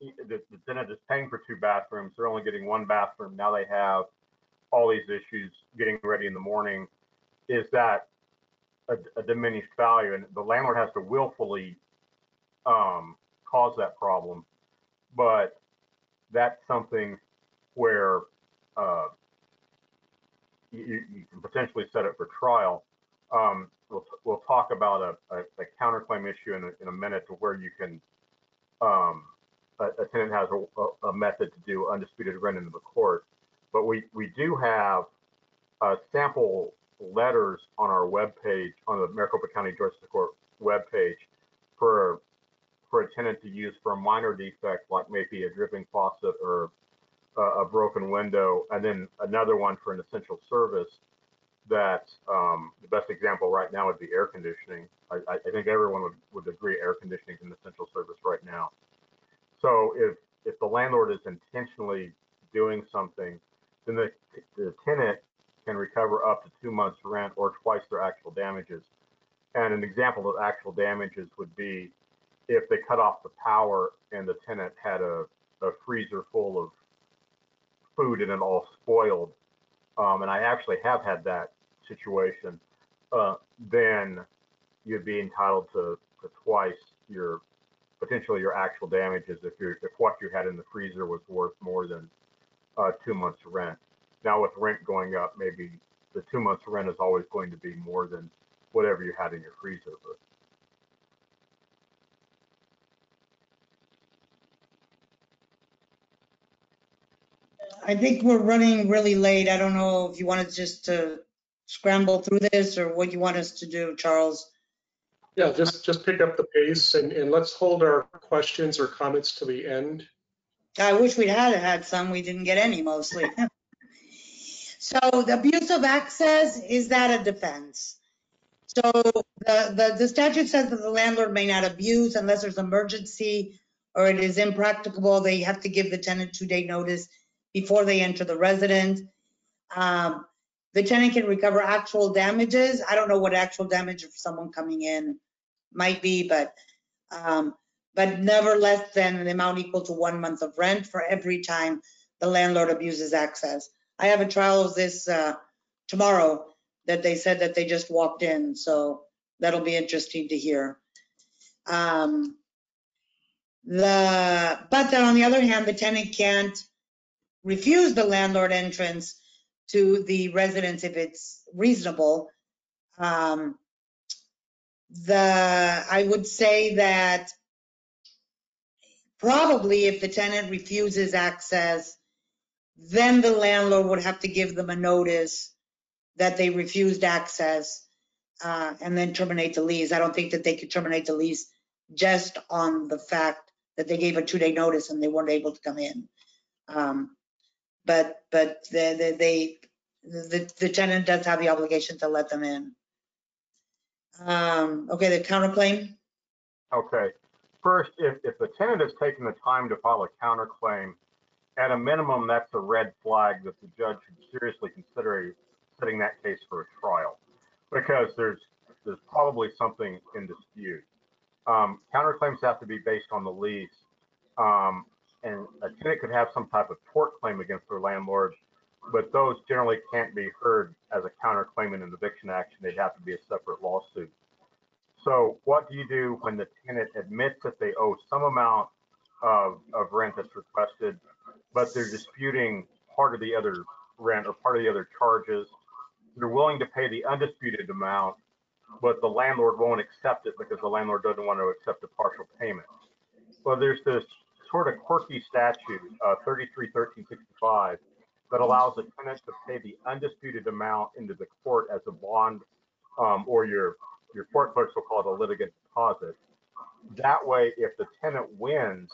the, the tenant is paying for two bathrooms, they're only getting one bathroom, now they have all these issues getting ready in the morning. Is that a, a diminished value? And the landlord has to willfully, um, cause that problem. But that's something where, uh, you, you can potentially set it for trial. Um, we'll, we'll talk about a, a, a counterclaim issue in a, in a minute to where you can, um, a, tenant has a method to do undisputed rent into the court. But we, we do have, uh, sample letters on our webpage, on the Maricopa County Justice Court webpage for, for a tenant to use for a minor defect, like maybe a dripping faucet or a, a broken window, and then another one for an essential service. That um, the best example right now would be air conditioning. I, I I think everyone would, would agree air conditioning is an essential service right now. So if if the landlord is intentionally doing something, then the, the tenant can recover up to two months rent or twice their actual damages. And an example of actual damages would be if they cut off the power and the tenant had a, a freezer full of food and it all spoiled. Um, and I actually have had that situation. Uh, then you'd be entitled to, to twice your potentially your actual damages if you if what you had in the freezer was worth more than uh, two months rent. Now with rent going up, maybe the two months rent is always going to be more than whatever you had in your freezer. But I think we're running really late. I don't know if you wanted just to scramble through this or what you want us to do, Charles. Yeah, just, just pick up the pace and, and let's hold our questions or comments to the end. I wish we'd had had some. We didn't get any mostly. So the abuse of access, is that a defense? So the, the, the statute says that the landlord may not abuse unless there's emergency or it is impracticable. They have to give the tenant two-day notice before they enter the residence. Um, The tenant can recover actual damages. I don't know what actual damage of someone coming in might be, but, um, but never less than an amount equal to one month of rent for every time the landlord abuses access. I have a trial of this uh, tomorrow that they said that they just walked in, so that'll be interesting to hear. Um, The, but then on the other hand, the tenant can't refuse the landlord entrance to the residence if it's reasonable. Um, The, I would say that probably if the tenant refuses access, then the landlord would have to give them a notice that they refused access uh, and then terminate the lease. I don't think that they could terminate the lease just on the fact that they gave a two-day notice and they weren't able to come in. Um, But, but the, the- they, the, the tenant does have the obligation to let them in. Um, Okay, the counterclaim? okay, first, if if the tenant has taken the time to file a counterclaim, at a minimum, that's a red flag that the judge should seriously consider setting that case for a trial because there's there's probably something in dispute. Um, counterclaims have to be based on the lease, um, and a tenant could have some type of tort claim against their landlord, but those generally can't be heard as a counterclaim in an eviction action. They'd have to be a separate lawsuit. So what do you do when the tenant admits that they owe some amount of, of rent that's requested, but they're disputing part of the other rent or part of the other charges? They're willing to pay the undisputed amount, but the landlord won't accept it because the landlord doesn't want to accept a partial payment. Well, there's this sort of quirky statute, uh, 331365, that allows the tenant to pay the undisputed amount into the court as a bond, um, or your your court clerks will call it a litigant deposit. That way, if the tenant wins,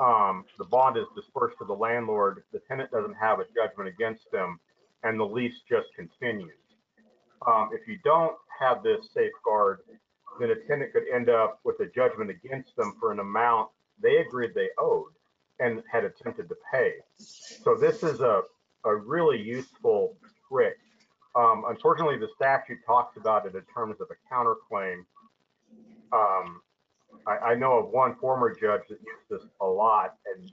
um, the bond is dispersed to the landlord. The tenant doesn't have a judgment against them, and the lease just continues. Um, if you don't have this safeguard, then a tenant could end up with a judgment against them for an amount they agreed they owed and had attempted to pay. So this is a, a really useful trick. Um, unfortunately, the statute talks about it in terms of a counterclaim. Um, I, I know of one former judge that used this a lot and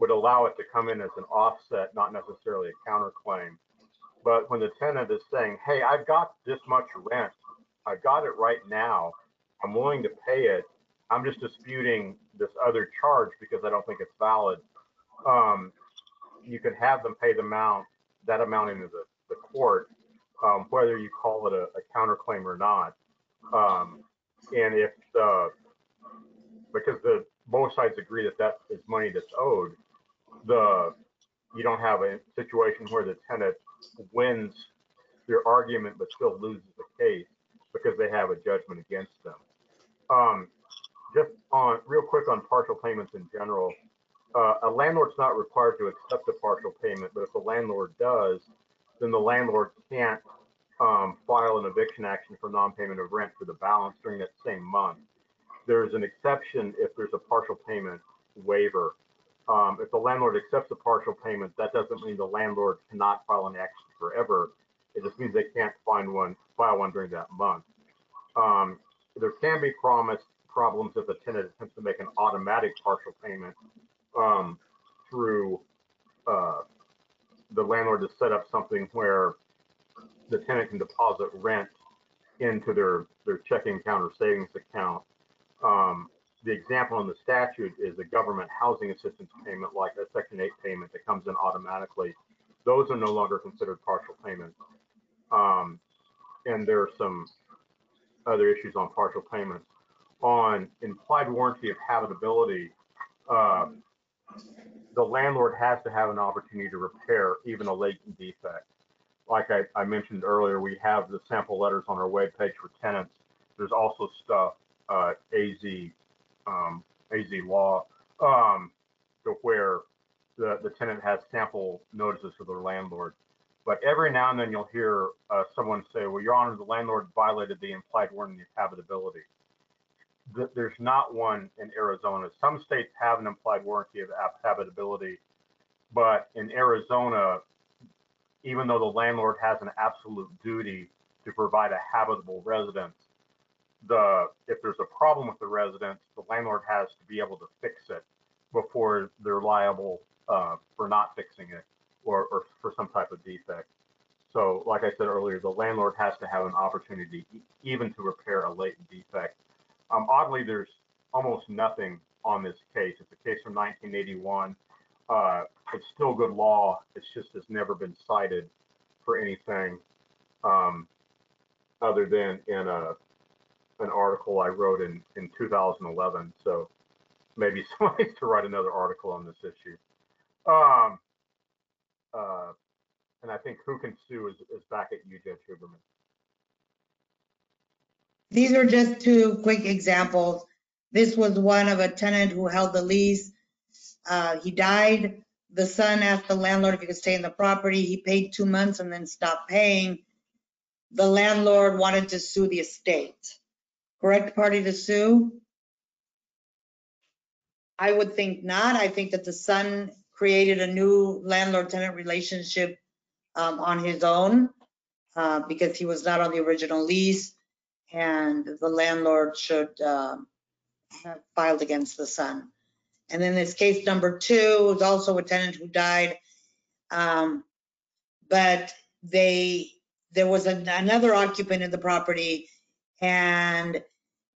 would allow it to come in as an offset, not necessarily a counterclaim. But when the tenant is saying, hey, I've got this much rent, I've got it right now, I'm willing to pay it, I'm just disputing this other charge because I don't think it's valid. Um, you could have them pay the amount, that amount into the, the court, um, whether you call it a, a counterclaim or not. Um, and if the, because the, both sides agree that that is money that's owed, the, you don't have a situation where the tenant wins their argument but still loses the case because they have a judgment against them. Um, just on, real quick on partial payments in general, uh, a landlord's not required to accept a partial payment, but if a landlord does, then the landlord can't um, file an eviction action for non-payment of rent for the balance during that same month. There's an exception if there's a partial payment waiver. Um, if the landlord accepts a partial payment, that doesn't mean the landlord cannot file an action forever. It just means they can't find one, file one during that month. Um, there can be promised problems if a tenant attempts to make an automatic partial payment um, through uh, the landlord to set up something where the tenant can deposit rent into their, their checking account or savings account. Um, the example in the statute is a government housing assistance payment, like a Section 8 payment that comes in automatically. Those are no longer considered partial payments. Um, and there are some other issues on partial payments. On implied warranty of habitability, uh, the landlord has to have an opportunity to repair even a latent defect. Like I, I mentioned earlier, we have the sample letters on our webpage for tenants. There's also stuff, uh, AZ, um, AZ law, um, to where the, the tenant has sample notices for their landlord. But every now and then you'll hear uh, someone say, well, your honor, the landlord violated the implied warranty of habitability. Th- There's not one in Arizona. Some states have an implied warranty of habitability, but in Arizona, even though the landlord has an absolute duty to provide a habitable residence, the, if there's a problem with the residence, the landlord has to be able to fix it before they're liable uh, for not fixing it or, or for some type of defect. So like I said earlier, the landlord has to have an opportunity even to repair a latent defect. Um, oddly, there's almost nothing on this case. It's a case from 1981. Uh, it's still good law. It's just has never been cited for anything um, other than in a an article I wrote in in 2011. So maybe somebody needs to write another article on this issue. Um, uh, and I think who can sue is, is back at you, Judge Huberman. These are just two quick examples. This was one of a tenant who held the lease. Uh, He died. The son asked the landlord if he could stay in the property. He paid two months and then stopped paying. The landlord wanted to sue the estate. Correct party to sue? I would think not. I think that the son created a new landlord-tenant relationship um, on his own uh, because he was not on the original lease and the landlord should um, have filed against the son. And then this case number two is also a tenant who died. um, But they, there was an- another occupant in the property and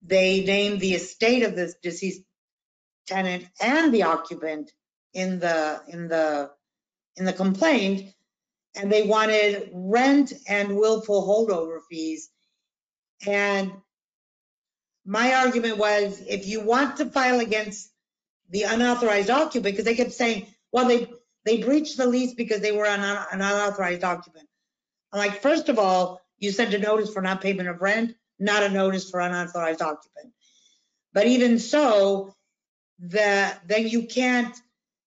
they named the estate of this deceased tenant and the occupant in the, in the, in the complaint. And they wanted rent and willful holdover fees. And my argument was, if you want to file against the unauthorized occupant, because they kept saying, well, they, they breached the lease because they were an an unauthorized occupant. I'm like, first of all, you sent a notice for not payment of rent, not a notice for unauthorized occupant. But even so, the, then you can't,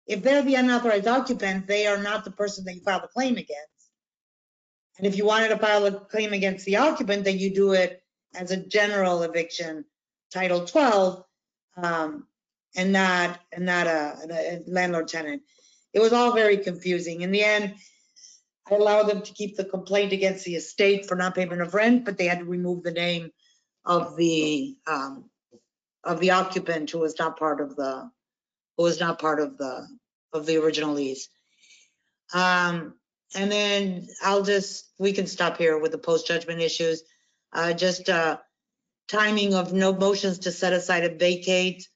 if they're the unauthorized occupant, they are not the person that you filed the claim against. And if you wanted to file a claim against the occupant, then you do it as a general eviction, Title 12, um, and not, and not a, a landlord tenant. It was all very confusing. In the end, I allowed them to keep the complaint against the estate for not payment of rent, but they had to remove the name of the, um, of the occupant who was not part of the, who was not part of the, of the original lease. Um, and then I'll just, we can stop here with the post-judgment issues. Uh, just, uh, timing of no motions to set aside and vacate.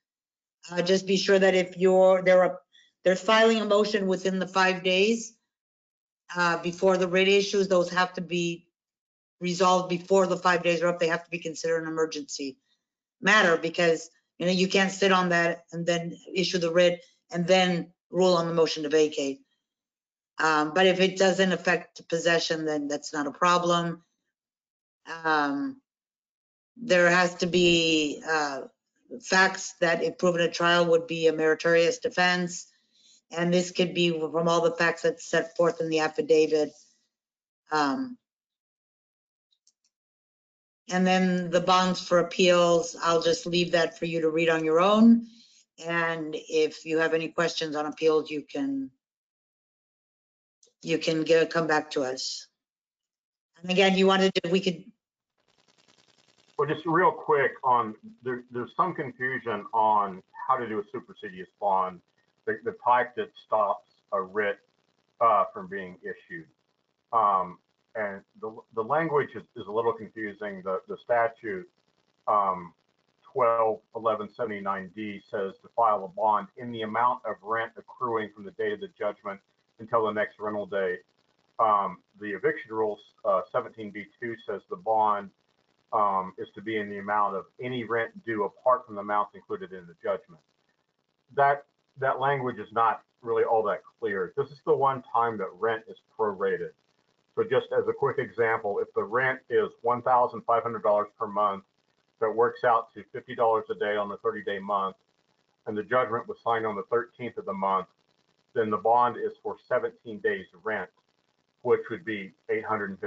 Uh, just be sure that if you're, there are, they're filing a motion within the five days, uh, before the writ issues, those have to be resolved before the five days are up. They have to be considered an emergency matter because, you know, you can't sit on that and then issue the writ and then rule on the motion to vacate. Um, but if it doesn't affect possession, then that's not a problem. Um, there has to be, uh, facts that if proven at trial would be a meritorious defense. And this could be from all the facts that's set forth in the affidavit. Um, And then the bonds for appeals, I'll just leave that for you to read on your own. And if you have any questions on appeals, you can, you can get, come back to us. And again, you wanted to, we could, Well, just real quick on, there, there's some confusion on how to do a supersedeas bond, the, the type that stops a writ, uh, from being issued. Um, and the, the language is, is a little confusing. The, the statute, um, twelve eleven seventy-nine D says to file a bond in the amount of rent accruing from the date of the judgment until the next rental date. Um, the eviction rules, uh, seventeen B two says the bond, um, is to be in the amount of any rent due apart from the amounts included in the judgment. That that language is not really all that clear. This is the one time that rent is prorated. So just as a quick example, if the rent is $1,500 per month, that works out to $50 a day on the 30-day month, and the judgment was signed on the 13th of the month, then the bond is for 17 days rent, which would be $850.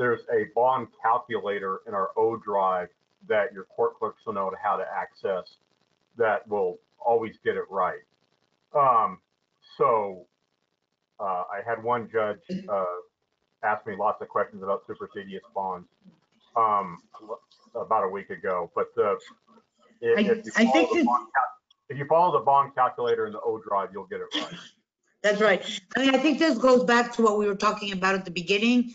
There's a bond calculator in our O drive that your court clerks will know how to access that will always get it right. Um, so uh, I had one judge uh, ask me lots of questions about supersedeas bonds um, about a week ago. But the if, I- if, you I think the bond if you follow the bond calculator in the O drive, you'll get it right. that's right. I mean, I think this goes back to what we were talking about at the beginning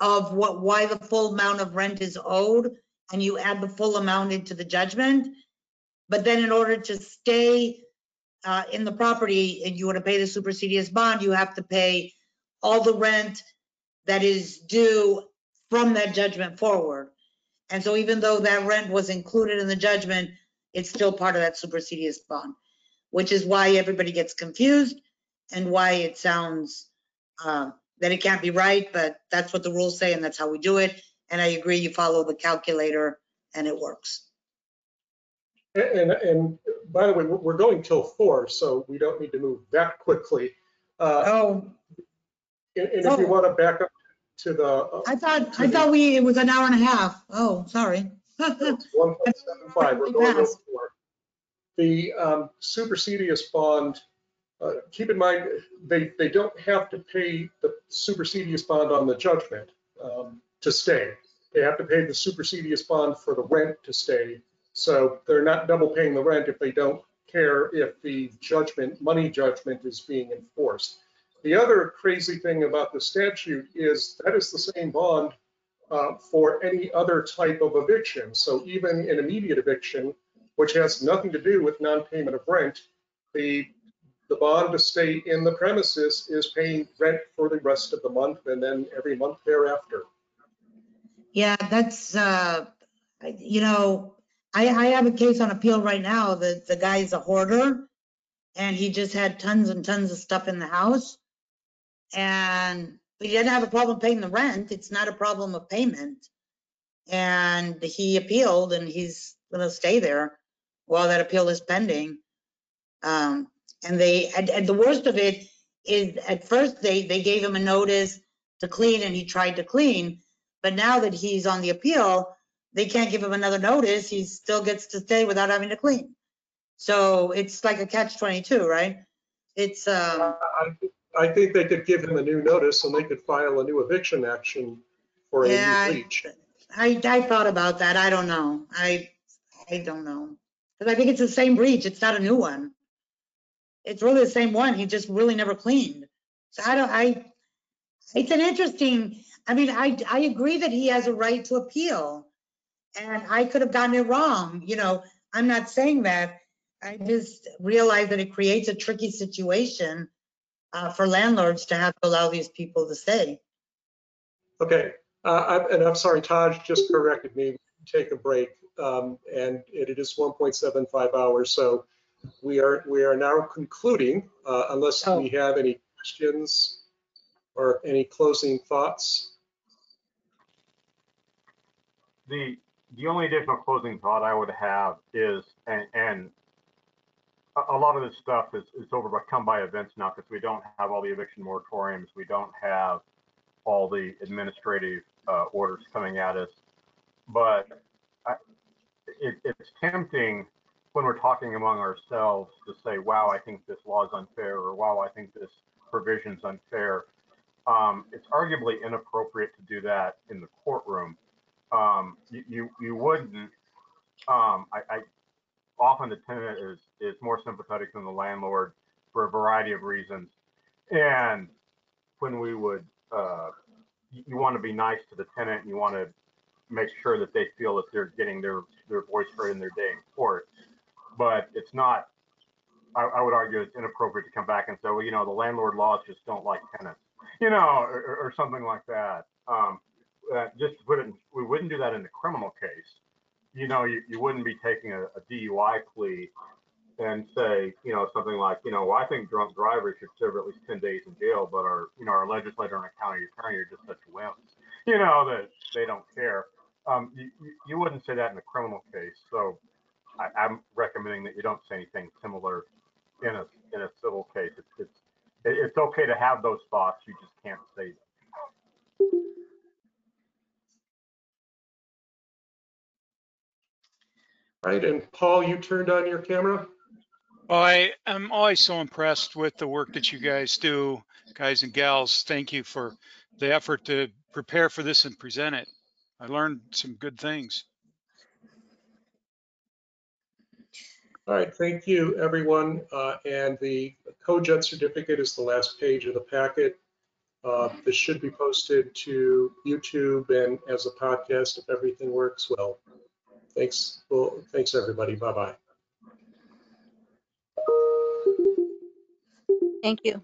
of what, why the full amount of rent is owed, and you add the full amount into the judgment. But then in order to stay uh, in the property and you want to pay the supersedeas bond, you have to pay all the rent that is due from that judgment forward. And so even though that rent was included in the judgment, it's still part of that supersedeas bond, which is why everybody gets confused and why it sounds uh, that it can't be right, but that's what the rules say and that's how we do it. And I agree, you follow the calculator and it works. And, and by the way, we're going till four, so we don't need to move that quickly. Uh, Oh, And and if you Oh. want to back up to the uh, I thought, I thought we, it was an hour and a half. Oh, sorry. 1.75, we're going over four. The um, supersedeas bond, uh, keep in mind, they, they don't have to pay the supersedeas bond on the judgment um, to stay. They have to pay the supersedeas bond for the rent to stay. So they're not double paying the rent if they don't care if the judgment, money judgment is being enforced. The other crazy thing about the statute is that is the same bond uh, for any other type of eviction. So even an immediate eviction, which has nothing to do with non-payment of rent, the, the bond to stay in the premises is paying rent for the rest of the month and then every month thereafter. Yeah, that's, uh, you know, I, I have a case on appeal right now. that The, the guy's a hoarder and he just had tons and tons of stuff in the house. And he didn't have a problem paying the rent. It's not a problem of payment. And he appealed and he's gonna stay there while that appeal is pending. Um, and they, and, the worst of it is at first they, they gave him a notice to clean and he tried to clean. But now that he's on the appeal, they can't give him another notice. He still gets to stay without having to clean. So it's like a catch twenty-two, right? It's, um, I, I think they could give him a new notice and they could file a new eviction action for a new breach. I, I thought about that. I don't know. I, I don't know. Because I think it's the same breach. It's not a new one. It's really the same one. He just really never cleaned. So I don't, I, it's an interesting, I mean, I, I agree that he has a right to appeal. And I could have gotten it wrong, you know, I'm not saying that. I just realize that it creates a tricky situation uh, for landlords to have to allow these people to stay. Okay, uh, I- and I'm sorry, Taj just corrected me, take a break, um, and it is 1.75 hours, so we are, we are now concluding, uh, unless we have any questions or any closing thoughts. The, the only additional closing thought I would have is, and, and a, a lot of this stuff is, is overcome by events now because we don't have all the eviction moratoriums. We don't have all the administrative uh, orders coming at us. But I, it, it's tempting when we're talking among ourselves to say, wow, I think this law is unfair, or wow, I think this provision is unfair. Um, it's arguably inappropriate to do that in the courtroom. Um, you, you, you wouldn't, um, I, I, often the tenant is, is more sympathetic than the landlord for a variety of reasons. And when we would, uh, you, want to be nice to the tenant and you want to make sure that they feel that they're getting their, their voice heard in their day in court. But it's not, I, I would argue it's inappropriate to come back and say, well, you know, the landlord laws just don't like tenants, you know, or, or- something like that. Um, uh, just to put it, we wouldn't do that in the criminal case. You know, you, you wouldn't be taking a, a DUI plea and say, you know, something like, you know, well, I think drunk drivers should serve at least 10 days in jail, but our, you know, our legislator and our county attorney are just such wimps, you know, that they don't care. Um, you- you wouldn't say that in a criminal case. So I, I'm recommending that you don't say anything similar in a, in a civil case. It's, it's, it's okay to have those thoughts. You just can't say them. Right, and Paul, you turned on your camera? Well, I am always so impressed with the work that you guys do, guys and gals. Thank you for the effort to prepare for this and present it. I learned some good things. All right, thank you, everyone. Uh, And the CoJet certificate is the last page of the packet. Uh, This should be posted to YouTube and as a podcast if everything works well. Thanks, well, thanks, everybody. Bye-bye. Thank you.